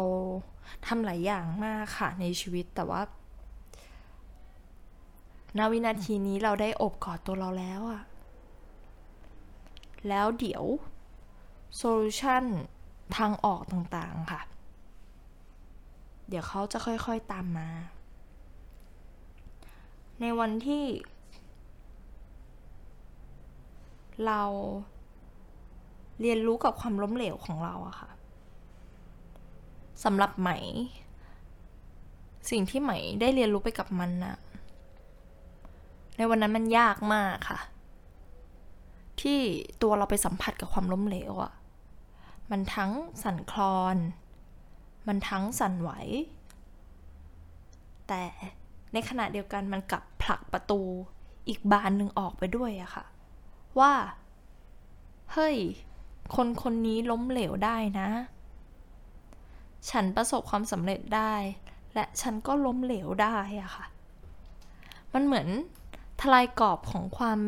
ทำหลายอย่างมากค่ะในชีวิตแต่ว่าณวินาทีนี้เราได้อบกอดตัวเราแล้วอะแล้วเดี๋ยวโซลูชันทางออกต่างๆค่ะ เดี๋ยวเขาจะค่อยๆตามมา ในวันที่ เราเรียนรู้กับความล้มเหลวของเราอะค่ะ สำหรับไหม สิ่งที่ไหมได้เรียนรู้ไปกับมันนะในวันนั้นมันยากมากค่ะ ที่ตัวเราไปสัมผัสกับความล้มเหลวอะมันทั้งสั่นคลอน มันทั้งสั่นไหว แต่ในขณะเดียวกันมันกลับผลักประตูอีกบานหนึ่งออกไปด้วยอะค่ะ ว่า เฮ้ย คนคนนี้ล้มเหลวได้นะ ฉันประสบความสำเร็จได้ และฉันก็ล้มเหลวได้อะค่ะ มันเหมือนทลายกรอบของความ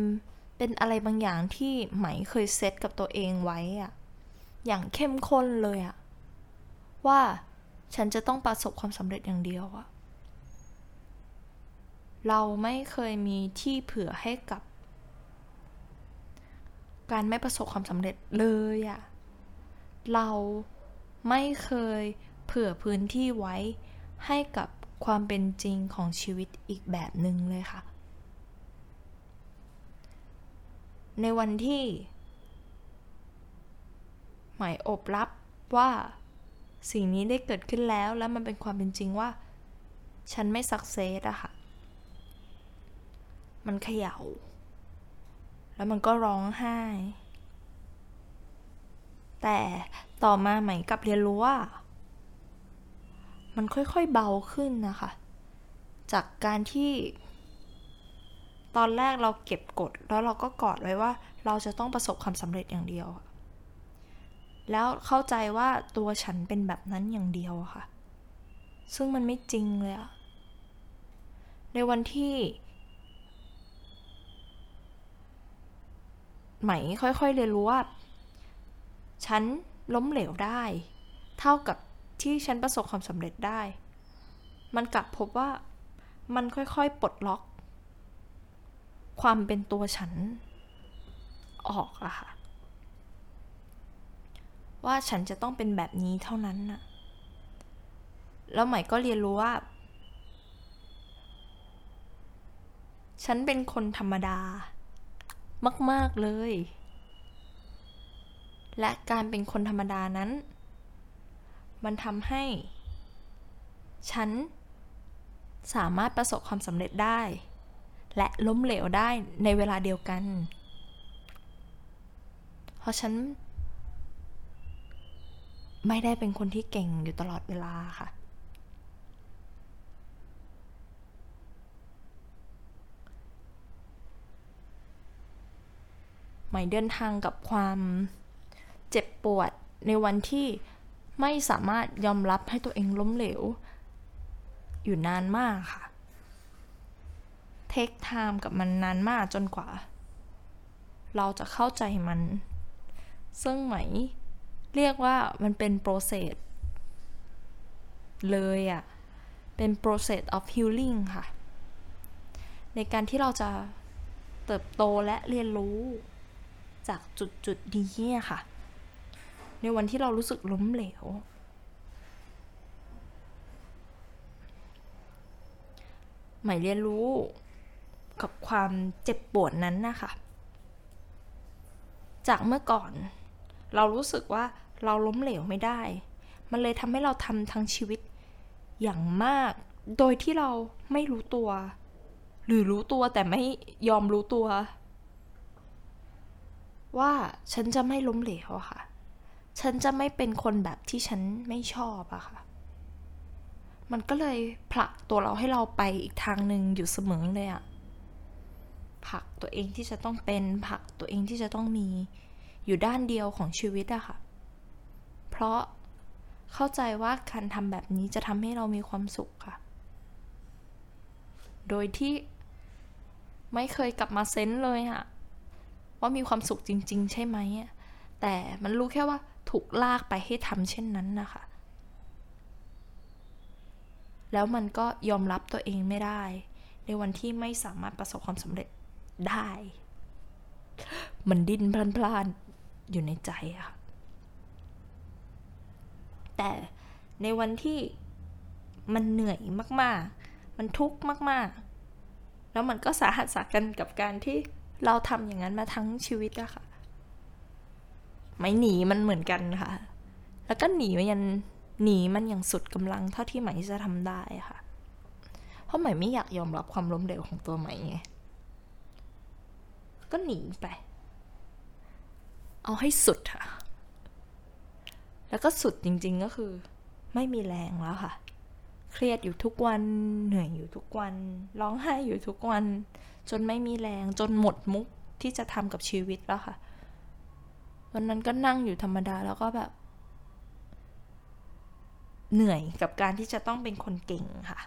เป็นอะไรบางอย่างที่ไหมเคยเซตกับตัวเองไว้อะอย่างเข้มข้นเลยอะว่าฉันจะต้องประสบความสำเร็จอย่างเดียวอะเราไม่เคยมีที่เผื่อให้กับ การไม่ประสบความสำเร็จเลยอะเรา ไม่เคยเผื่อพื้นที่ไว้ให้กับความเป็นจริงของชีวิตอีกแบบหนึ่งเลยค่ะ ในวันที่ หมายอบรับว่าสิ่งนี้ได้เกิดขึ้นแล้วแล้วมันเป็นความเป็นจริงว่า ฉันไม่สักเซสอะค่ะ มันเขยา่า แล้วมันก็ร้องไห้ แต่ ต่อมาใหม่กับเรียนรู้ว่า มันค่อยๆเบาขึ้นนะคะ จากการที่ ตอนแรกเราเก็บกด แล้วเราก็กอดไว้ว่า เราจะต้องประสบความสำเร็จอย่างเดียว แล้วเข้าใจว่าตัวฉันเป็นแบบนั้นอย่างเดียวค่ะ ซึ่งมันไม่จริงเลยอะในวันที่ไหมค่อยๆเรียนรู้ว่า ฉัน ล้มเหลวได้ เท่ากับที่ฉันประสบความสำเร็จได้ มันกลับพบว่ามันค่อยๆปลดล็อก ความเป็นตัวฉันออกอะค่ะ ว่าฉันจะต้องเป็นแบบนี้เท่านั้นน่ะ แล้วใหม่ก็เรียนรู้ว่า ฉันเป็นคนธรรมดามาก ๆ เลย และการเป็นคนธรรมดานั้น มันทำให้ ฉัน สามารถประสบความสำเร็จได้ และล้มเหลวได้ในเวลาเดียวกัน เพราะฉัน ไม่ได้เป็นคนที่เก่งอยู่ตลอดเวลาค่ะหมายเดินทางกับความ เจ็บปวดในวันที่ไม่สามารถยอมรับให้ตัวเองล้มเหลว อยู่นานมากค่ะ take time กับมันนานมากจนกว่า เราจะเข้าใจมัน ซึ่งใหม่เรียกว่ามันเป็น process เลยอะค่ะ เป็น process of healing ค่ะ ในการที่เราจะเติบโตและเรียนรู้จากจุดจุดดีนี้ค่ะ ในวันที่เรารู้สึกล้มเหลว ใหม่เรียนรู้กับความเจ็บปวดนั้นนะคะ จากเมื่อก่อน เรารู้สึกว่าเราล้มเหลวไม่ได้ มันเลยทำให้เราทำทั้งชีวิตอย่างมาก โดยที่เราไม่รู้ตัว หรือรู้ตัวแต่ไม่ยอมรู้ตัว ว่าฉันจะไม่ล้มเหลวค่ะ ฉันจะไม่เป็นคนแบบที่ฉันไม่ชอบอะค่ะ มันก็เลยผลักตัวเราให้เราไปอีกทางหนึ่งอยู่เสมอเลยอะผลักตัวเองที่จะต้องเป็นผลักตัวเองที่จะต้องมีอยู่ด้านเดียวของชีวิตอะค่ะ เพราะเข้าใจว่าการทำแบบนี้จะทำให้เรามีความสุขค่ะ โดยที่ไม่เคยกลับมาเซนเลยอะว่ามีความสุขจริง ๆ ใช่ไหมอะแต่มันรู้แค่ว่า ถูกลากไปให้ทำเช่นนั้นนะคะ แล้วมันก็ยอมรับตัวเองไม่ได้ ในวันที่ไม่สามารถประสบความสำเร็จได้ มันดิ้นพลานๆอยู่ในใจอะค่ะแต่ในวันที่มันเหนื่อยมากๆ มันทุกข์มากๆ แล้วมันก็สาหัสสากันกับการที่เราทำอย่างนั้นมาทั้งชีวิตอะค่ะ ไม่หนีมันเหมือนกันค่ะ แล้วก็หนีมันยันหนีมันอย่างสุดกำลังเท่าที่ไหมจะทำได้ค่ะ เพราะไหมไม่อยากยอมรับความล้มเหลวของตัวไหมไง ก็หนีไป เอาให้สุดค่ะ แล้วก็สุดจริงๆก็คือ ไม่มีแรงแล้วค่ะ เครียดอยู่ทุกวัน เหนื่อยอยู่ทุกวัน ร้องไห้อยู่ทุกวัน จนไม่มีแรง จนหมดมุกที่จะทำกับชีวิตแล้วค่ะ วันนั้นก็นั่งอยู่ธรรมดาแล้วก็แบบ เหนื่อยกับการที่จะต้องเป็นคนเก่งค่ะ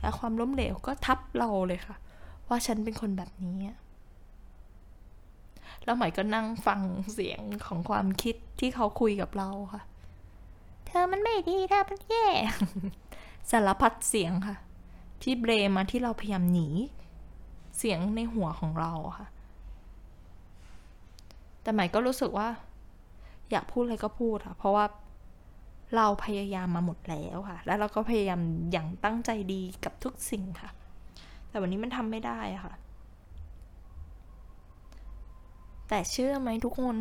และความล้มเหลวก็ทับเราเลยค่ะ ว่าฉันเป็นคนแบบนี้ แล้วใหม่ก็นั่งฟังเสียงของความคิดที่เขาคุยกับเราค่ะ เธอมันไม่ดีเธอมันแย่สารพัดเสียงค่ะ ที่เบรมาที่เราพยายามหนีเสียงในหัวของเราค่ะ แต่ใหม่ก็รู้สึกว่า อยากพูดอะไรก็พูดค่ะ เพราะว่าเราพยายามมาหมดแล้วค่ะ แล้วเราก็พยายามอย่างตั้งใจดีกับทุกสิ่งค่ะ แต่วันนี้มันทำไม่ได้ค่ะ แต่เชื่อไหมทุกคน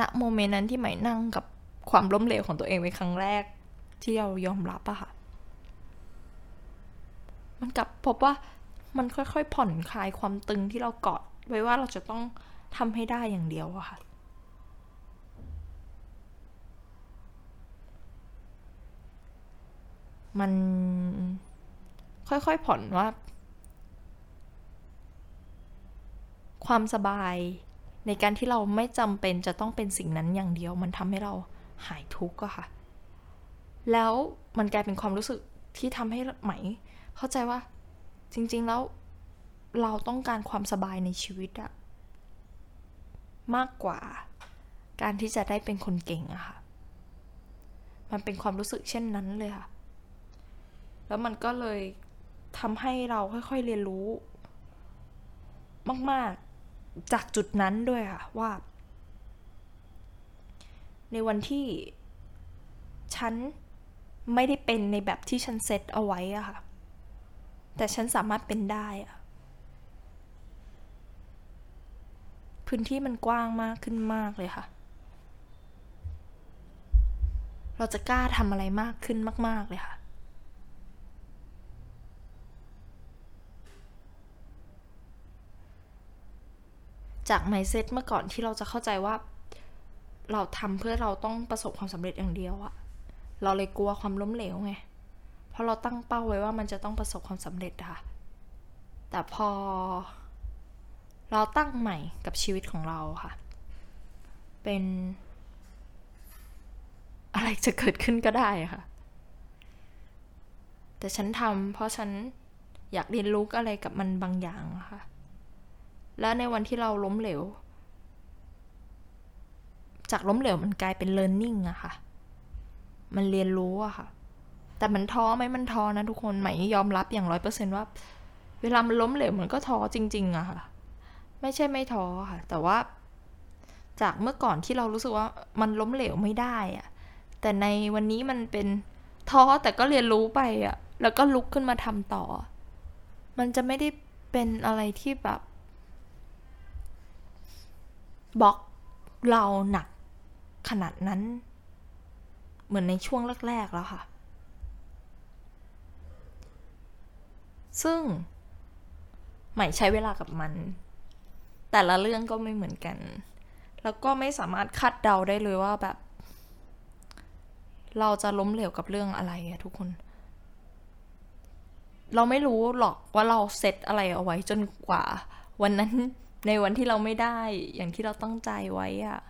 ณ โมเมนต์นั้นที่ใหม่นั่งกับความล้มเหลวของตัวเองเป็นครั้งแรก ที่เรายอมรับอะค่ะ มันกลับพบว่ามันค่อยๆ ผ่อนคลายความตึงที่เราเกาะไว้ว่าเราจะต้อง ทำให้ได้อย่างเดียวอะค่ะ มันค่อยๆผ่อนว่า ความสบายในการที่เราไม่จำเป็นจะต้องเป็นสิ่งนั้นอย่างเดียว มันทำให้เราหายทุกข์อะค่ะ แล้วมันกลายเป็นความรู้สึกที่ทำให้ไหม เข้าใจว่าจริงๆแล้วเราต้องการความสบายในชีวิตอะ มากกว่า การที่จะได้เป็นคนเก่งอะค่ะ มันเป็นความรู้สึกเช่นนั้นเลยค่ะ แล้วมันก็เลยทำให้เราค่อยๆเรียนรู้ มากๆจากจุดนั้นด้วยค่ะว่า ในวันที่ฉันไม่ได้เป็นในแบบที่ฉันเซตเอาไว้อะค่ะ แต่ฉันสามารถเป็นได้อะ พื้นที่มันกว้างมากขึ้นมากเลยค่ะ เราจะกล้าทำอะไรมากขึ้นมาก ๆ เลยค่ะ จากไมเซ็ตเมื่อก่อนที่เราจะเข้าใจว่า เราทำเพื่อเราต้องประสบความสำเร็จอย่างเดียวอะเราเลยกลัวความล้มเหลวไง เพราะเราตั้งเป้าไว้ว่ามันจะต้องประสบความสำเร็จค่ะ แต่พอ เราตั้งใหม่กับชีวิตของเราค่ะ เป็น อะไรจะเกิดขึ้นก็ได้ค่ะ แต่ฉันทำเพราะฉันอยากเรียนรู้อะไรกับมันบางอย่างค่ะ และในวันที่เราล้มเหลว จากล้มเหลวมันกลายเป็น learning อะค่ะ มันเรียนรู้อะค่ะ แต่มันท้อไหมมันท้อนะทุกคน ใหม่ยอมรับอย่างร้อยเปอร์เซนต์ว่า เวลามันล้มเหลวมันก็ท้อจริง ๆอะค่ะ ไม่ใช่ไม่ท้อค่ะ แต่ว่า จากเมื่อก่อนที่เรารู้สึกว่ามันล้มเหลวไม่ได้อะแต่ในวันนี้มันเป็นท้อแต่ก็เรียนรู้ไปอะแล้วก็ลุกขึ้นมาทำต่อ มันจะไม่ได้เป็นอะไรที่แบบบล็อกเราหนักขนาดนั้น เหมือนในช่วงแรก ๆ แล้วค่ะ ซึ่ง ใหม่ใช้เวลากับมัน แต่ละเรื่องก็ไม่เหมือนกัน แล้วก็ไม่สามารถคาดเดาได้เลยว่าแบบ เราจะล้มเหลวกับเรื่องอะไรอะทุกคน เราไม่รู้หรอกว่าเราเซตอะไรเอาไว้จนกว่า วันนั้นในวันที่เราไม่ได้อย่างที่เราตั้งใจไว้อะ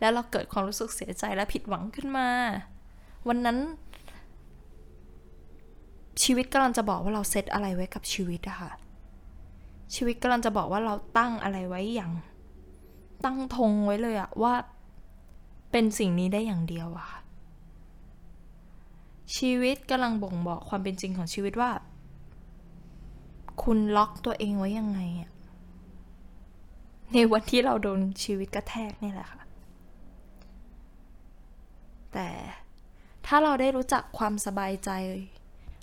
แล้วเราเกิดความรู้สึกเสียใจและผิดหวังขึ้นมา วันนั้น ชีวิตกำลังจะบอกว่าเราเซตอะไรไว้กับชีวิตอะค่ะ ชีวิตกำลังจะบอกว่าเราตั้งอะไรไว้อย่าง ตั้งธงไว้เลยอะว่าเป็นสิ่งนี้ได้อย่างเดียวอะค่ะชีวิตกำลังบ่งบอกความเป็นจริงของชีวิตว่า คุณล็อกตัวเองไว้ยังไงอะในวันที่เราโดนชีวิตกระแทกนี่แหละค่ะ แต่ถ้าเราได้รู้จักความสบายใจ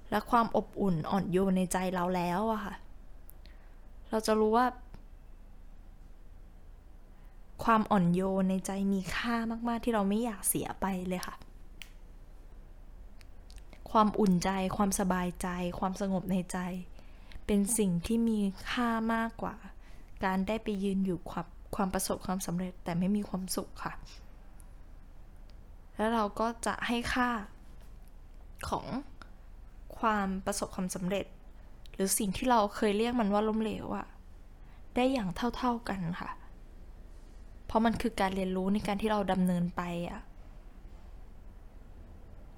และความอบอุ่นอ่อนโยนในใจเราแล้วอะค่ะ เราจะรู้ว่า ความอ่อนโยนในใจมีค่ามาก ๆ ที่เราไม่อยากเสียไปเลยค่ะ ความอุ่นใจ ความสบายใจ ความสงบในใจ เป็นสิ่งที่มีค่ามากกว่า การได้ไปยืนอยู่ความความประสบความสำเร็จแต่ไม่มีความสุขค่ะ แล้วเราก็จะให้ค่าของความประสบความสำเร็จ หรือสิ่งที่เราเคยเรียกมันว่าล้มเหลวอะได้อย่างเท่าๆกันค่ะ เพราะมันคือการเรียนรู้ในการที่เราดำเนินไปอะ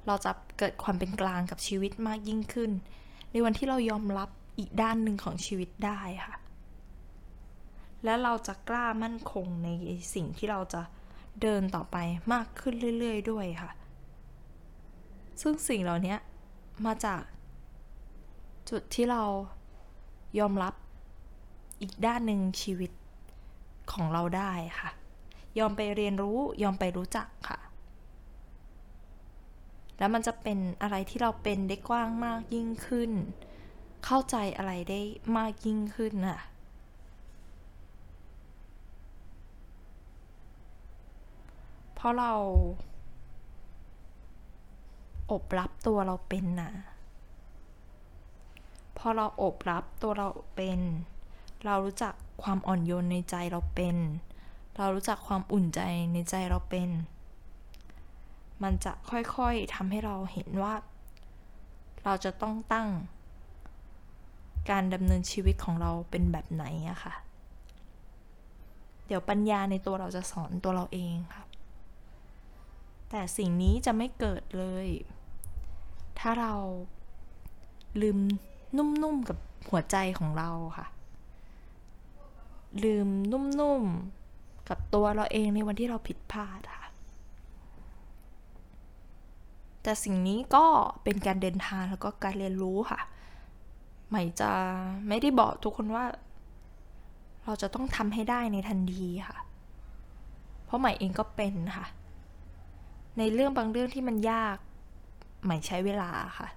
เราจะเกิดความเป็นกลางกับชีวิตมากยิ่งขึ้น ในวันที่เรายอมรับอีกด้านหนึ่งของชีวิตได้ค่ะ และเราจะกล้ามั่นคงในสิ่งที่เราจะเดินต่อไปมากขึ้นเรื่อย ๆ ด้วยค่ะ ซึ่งสิ่งเหล่านี้มาจาก จุดที่เรายอมรับอีกด้านหนึ่งชีวิตของเราได้ค่ะ ยอมไปเรียนรู้ยอมไปรู้จักค่ะ แล้วมันจะเป็นอะไรที่เราเป็นได้กว้างมากยิ่งขึ้น เข้าใจอะไรได้มากยิ่งขึ้นน่ะเพราะเรา อบรับตัวเราเป็นนะ อเราอบรับตัวเราเป็น เรารู้จักความอ่อนโยนในใจเราเป็น เรารู้จักความอุ่นใจในใจเราเป็น มันจะค่อยๆทำให้เราเห็นว่า เราจะต้องตั้ง การดำเนินชีวิตของเราเป็นแบบไหนอะค่ะ เดี๋ยวปัญญาในตัวเราจะสอนตัวเราเองค่ะ แต่สิ่งนี้จะไม่เกิดเลย ถ้าเราลืม นุ่มๆกับหัวใจของเราค่ะ ลืมนุ่มๆกับตัวเราเองในวันที่เราผิดพลาดค่ะ แต่สิ่งนี้ก็เป็นการเดินทางแล้วก็การเรียนรู้ค่ะ ใหม่จะไม่ได้บอกทุกคนว่า เราจะต้องทำให้ได้ในทันทีค่ะ เพราะใหม่เองก็เป็นค่ะ ในเรื่องบางเรื่องที่มันยาก ใหม่ใช้เวลาค่ะ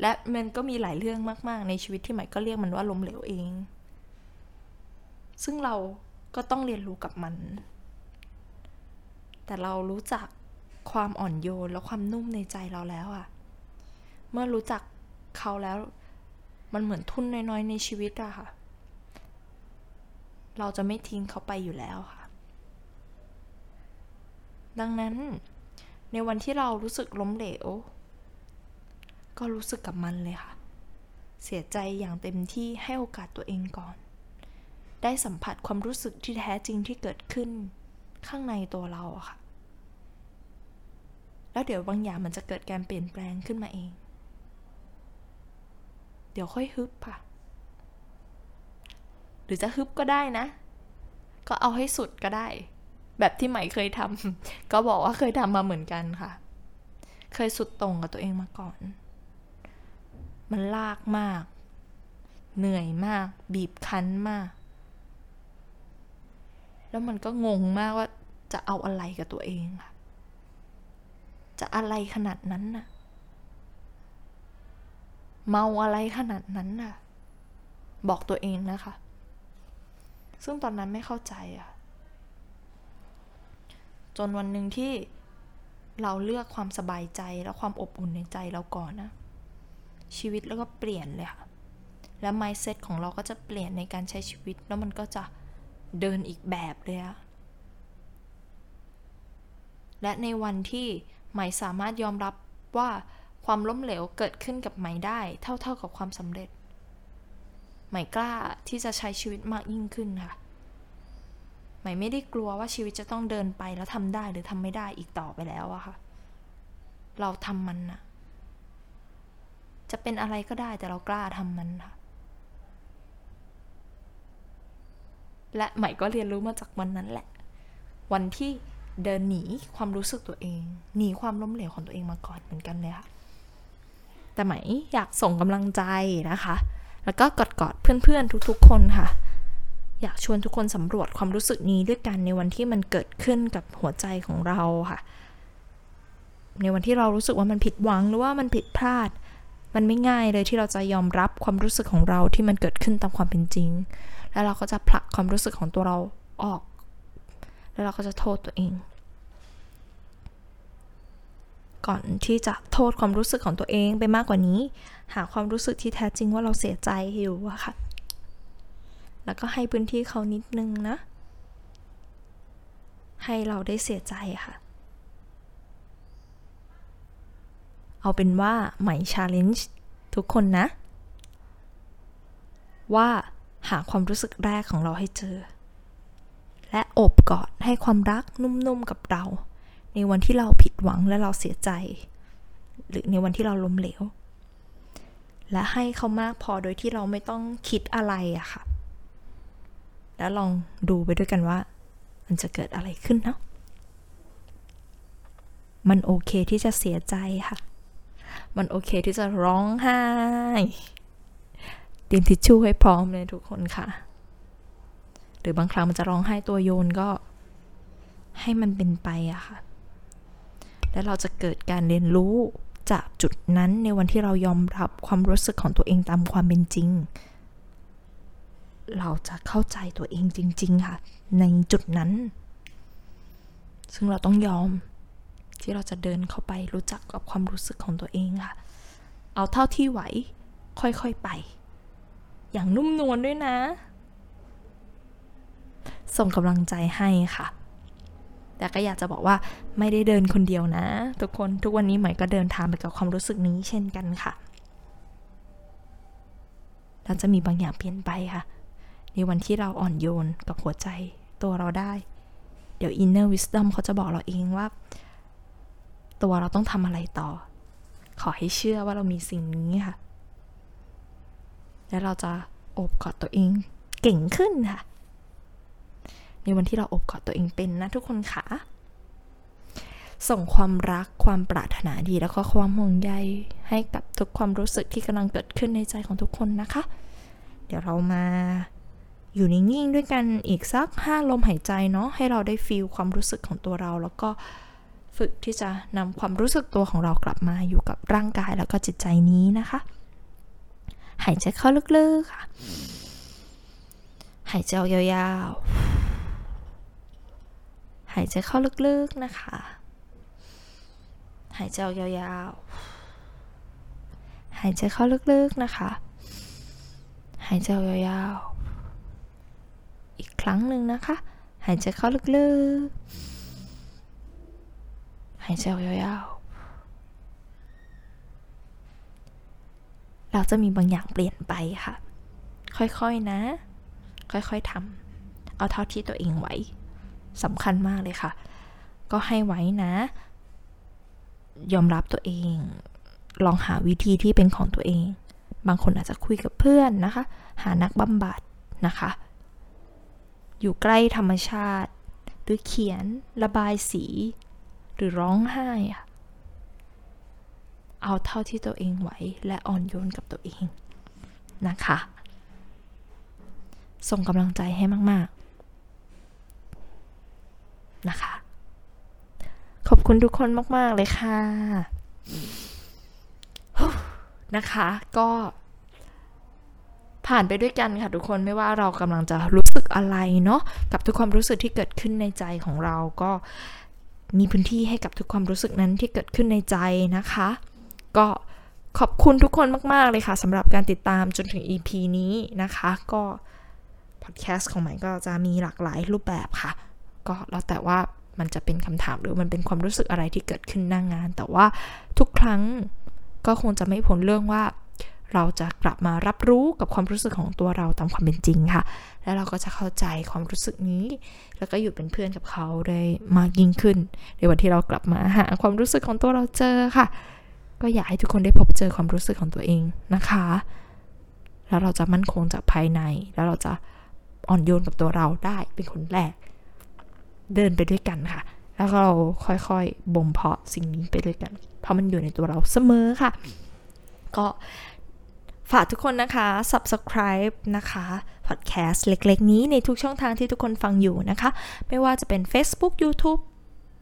และมันก็มีหลายเรื่องมาก ๆ ในชีวิตที่ใหม่ก็เรียกมันว่าล้มเหลวเอง ซึ่งเราก็ต้องเรียนรู้กับมัน แต่เรารู้จักความอ่อนโยนและความนุ่มในใจเราแล้วอะเมื่อรู้จักเขาแล้วมันเหมือนทุนน้อยๆในชีวิตอะค่ะ เราจะไม่ทิ้งเขาไปอยู่แล้วค่ะ ดังนั้นในวันที่เรารู้สึกล้มเหลว ก็รู้สึกกับมันเลยค่ะ เสียใจอย่างเต็มที่ให้โอกาสตัวเองก่อน ได้สัมผัสความรู้สึกที่แท้จริงที่เกิดขึ้น ข้างในตัวเราอะค่ะ แล้วเดี๋ยวบางอย่างมันจะเกิดการเปลี่ยนแปลงขึ้นมาเอง เดี๋ยวค่อยฮึบค่ะ หรือจะฮึบก็ได้นะ ก็เอาให้สุดก็ได้ แบบที่ใหม่เคยทำก็บอกว่าเคยทำมาเหมือนกันค่ะ เคยสุดตรงกับตัวเองมาก่อน มันลากมาก เหนื่อยมาก บีบคั้นมาก แล้วมันก็งงมากว่าจะเอาอะไรกับตัวเองค่ะ จะอะไรขนาดนั้นน่ะ เมาอะไรขนาดนั้นน่ะ บอกตัวเองนะคะ ซึ่งตอนนั้นไม่เข้าใจอะจนวันหนึ่งที่เราเลือกความสบายใจและความอบอุ่นในใจเราก่อนนะ ชีวิตแล้วก็เปลี่ยนเลยค่ะ และ mindset ของเราก็จะเปลี่ยนในการใช้ชีวิต แล้วมันก็จะเดินอีกแบบเลยอะและในวันที่ใหมสามารถยอมรับว่าความล้มเหลวเกิดขึ้นกับใหม่ได้ เท่าๆกับความสำเร็จใหม่กล้าที่จะใช้ชีวิตมากยิ่งขึ้นค่ะใหม่ไม่ได้กลัวว่าชีวิตจะต้องเดินไปแล้วทำได้หรือทำไม่ได้อีกต่อไปแล้วอะค่ะ เราทำมันนะ จะเป็นอะไรก็ได้แต่เรากล้าทำมันค่ะ และใหม่ก็เรียนรู้มาจากวันนั้นแหละ วันที่เดินหนีความรู้สึกตัวเอง หนีความล้มเหลวของตัวเองมาก่อนเหมือนกันเลยค่ะ แต่ไหมอยากส่งกำลังใจนะคะ แล้วก็กอดกอดเพื่อนๆทุกๆ คนค่ะ อยากชวนทุกคนสำรวจความรู้สึกนี้ด้วยกันในวันที่มันเกิดขึ้นกับหัวใจของเราค่ะ ในวันที่เรารู้สึกว่ามันผิดหวังหรือว่ามันผิดพลาด มันไม่ง่ายเลยที่เราจะยอมรับความรู้สึกของเราที่มันเกิดขึ้นตามความเป็นจริง แล้วเราก็จะผลักความรู้สึกของตัวเราออก แล้วเราก็จะโทษตัวเอง ก่อนที่จะโทษความรู้สึกของตัวเองไปมากกว่านี้ หาความรู้สึกที่แท้จริงว่าเราเสียใจอยู่อะค่ะ แล้วก็ให้พื้นที่เขานิดนึงนะ ให้เราได้เสียใจค่ะ เอาเป็นว่าใหม่ชาเลนจ์ทุกคนนะ ว่าหาความรู้สึกแรกของเราให้เจอ และอบกอดให้ความรักนุ่มๆกับเรา ในวันที่เราผิดหวังและเราเสียใจ หรือในวันที่เราล้มเหลว และให้เขามากพอโดยที่เราไม่ต้องคิดอะไรอะค่ะ แล้วลองดูไปด้วยกันว่า มันจะเกิดอะไรขึ้นเนาะมันโอเคที่จะเสียใจค่ะ มันโอเคที่จะร้องไห้เตรียมทิชชู่ให้พร้อมเลยทุกคนค่ะ หรือบางครั้งมันจะร้องไห้ตัวโยนก็ ให้มันเป็นไปอะค่ะ แล้วเราจะเกิดการเรียนรู้จากจุดนั้นในวันที่เรายอมรับความรู้สึกของตัวเองตามความเป็นจริง เราจะเข้าใจตัวเองจริง ๆ ค่ะ ในจุดนั้น ซึ่งเราต้องยอม ที่เราจะเดินเข้าไปรู้จักกับความรู้สึกของตัวเองค่ะ เอาเท่าที่ไหว ค่อยๆไป อย่างนุ่มนวลด้วยนะ ส่งกำลังใจให้ค่ะ แต่ก็อยากจะบอกว่าไม่ได้เดินคนเดียวนะ ทุกคนทุกวันนี้ใหม่ก็เดินทางไปกับความรู้สึกนี้เช่นกันค่ะแล้วจะมีบางอย่างเปลี่ยนไปค่ะ ในวันที่เราอ่อนโยนกับหัวใจตัวเราได้ เดี๋ยว inner wisdom เขาจะบอกเราเองว่า ตัวเราต้องทำอะไรต่อ ขอให้เชื่อว่าเรามีสิ่งนี้ค่ะ และเราจะอบกอดตัวเองเก่งขึ้นค่ะ ในวันที่เราอบกอดตัวเองเป็นนะทุกคนค่ะ ส่งความรักความปรารถนาดีแล้วก็ความห่วงใยให้กับทุกความรู้สึกที่กำลังเกิดขึ้นในใจของทุกคนนะคะ เดี๋ยวเรามาอยู่นิ่งๆด้วยกันอีกสักห้าลมหายใจเนาะให้เราได้ฟีลความรู้สึกของตัวเราแล้วก็ ฝึกที่จะนำความรู้สึกตัวของเรากลับมาอยู่กับร่างกายแล้วก็จิตใจนี้นะคะ หายใจเข้าลึกๆค่ะ หายใจออยาวๆ หายใจเข้าลึกๆนะคะ หายใจยาวๆ หายใจเข้าลึกๆนะคะ หายใจยาวๆ อีกครั้งหนึ่งนะคะ หายใจเข้าลึกๆ หายใจยาวๆเราจะมีบางอย่างเปลี่ยนไปค่ะ ค่อยๆนะ ค่อยๆทำเอาเท่าที่ตัวเองไหวสำคัญมากเลยค่ะ ก็ให้ไว้นะ ยอมรับตัวเอง ลองหาวิธีที่เป็นของตัวเอง บางคนอาจจะคุยกับเพื่อนนะคะ หานักบำบัดนะคะ อยู่ใกล้ธรรมชาติ หรือเขียนระบายสี หรือร้องไห้อะเอาเท่าที่ตัวเองไหวและอ่อนโยนกับตัวเองนะคะ ส่งกำลังใจให้มาก ๆ นะคะ ขอบคุณทุกคนมาก ๆ เลยค่ะ นะคะก็ผ่านไปด้วยกันค่ะทุกคนไม่ว่าเรากำลังจะรู้สึกอะไรเนาะกับทุกความรู้สึกที่เกิดขึ้นในใจของเราก็ มีพื้นที่ให้กับทุกความรู้สึกนั้นที่เกิดขึ้นในใจนะคะ ก็ขอบคุณทุกคนมาก ๆ เลยค่ะสำหรับการติดตามจนถึง EP นี้นะคะ ก็พอดแคสต์ของใหม่ก็จะมีหลากหลายรูปแบบค่ะ ก็แล้วแต่ว่ามันจะเป็นคำถามหรือมันเป็นความรู้สึกอะไรที่เกิดขึ้นหน้างงาน แต่ว่าทุกครั้งก็คงจะไม่พ้นเรื่องว่า เราจะกลับมารับรู้กับความรู้สึกของตัวเราตามความเป็นจริงค่ะ แล้วเราก็จะเข้าใจความรู้สึกนี้ แล้วก็อยู่เป็นเพื่อนกับเขาได้มากยิ่งขึ้น ในวันที่เรากลับมาหาความรู้สึกของตัวเราเจอค่ะ ก็อยากให้ทุกคนได้พบเจอความรู้สึกของตัวเองนะคะ แล้วเราจะมั่นคงจากภายใน แล้วเราจะอ่อนโยนกับตัวเราได้เป็นคนแรก เดินไปด้วยกันค่ะ แล้วเราค่อยๆบ่มเพาะสิ่งนี้ไปด้วยกัน เพราะมันอยู่ในตัวเราเสมอค่ะ ก็ ฝากทุกคนนะคะ subscribe นะคะ podcast เล็กๆ นี้ในทุกช่องทางที่ทุกคนฟังอยู่นะคะ ไม่ว่าจะเป็น Facebook YouTube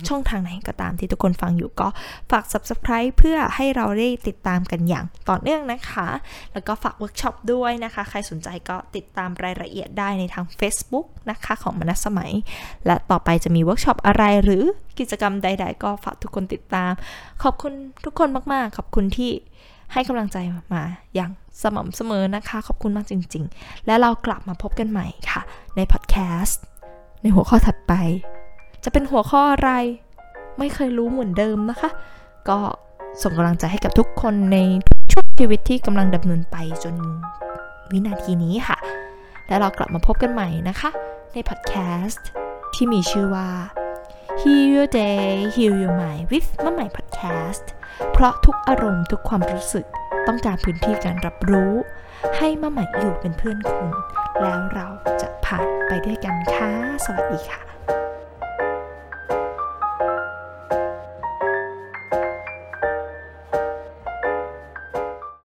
ช่องทางไหนก็ตามที่ทุกคนฟังอยู่ก็ฝาก subscribe เพื่อให้เราได้ติดตามกันอย่างต่อเนื่องนะคะ แล้วก็ฝากเวิร์กช็อปด้วยนะคะ ใครสนใจก็ติดตามรายละเอียดได้ในทาง Facebook นะคะของมนัสสมัย และต่อไปจะมีเวิร์กช็อปอะไรหรือกิจกรรมใด ๆ ก็ฝากทุกคนติดตาม ขอบคุณทุกคนมากๆ ขอบคุณที่ ให้กำลังใจมาอย่างสม่ำเสมอนะคะ ขอบคุณมากจริง ๆ และเรากลับมาพบกันใหม่ค่ะ ในพอดแคสต์ในหัวข้อถัดไป จะเป็นหัวข้ออะไร ไม่เคยรู้เหมือนเดิมนะคะ ก็ส่งกำลังใจให้กับทุกคนในช่วงชีวิตที่กำลังดำเนินไปจนวินาทีนี้ค่ะ แล้วเรากลับมาพบกันใหม่นะคะ ในพอดแคสต์ที่มีชื่อว่า Heal Your Day Heal Your Mind with มะใหม่ Podcast เพราะทุกอารมณ์ทุกความรู้สึกต้องการพื้นที่การรับรู้ ให้มะใหม่อยู่เป็นเพื่อนคุณ แล้วเราจะผ่านไปด้วยกันค่ะ สวัสดีค่ะ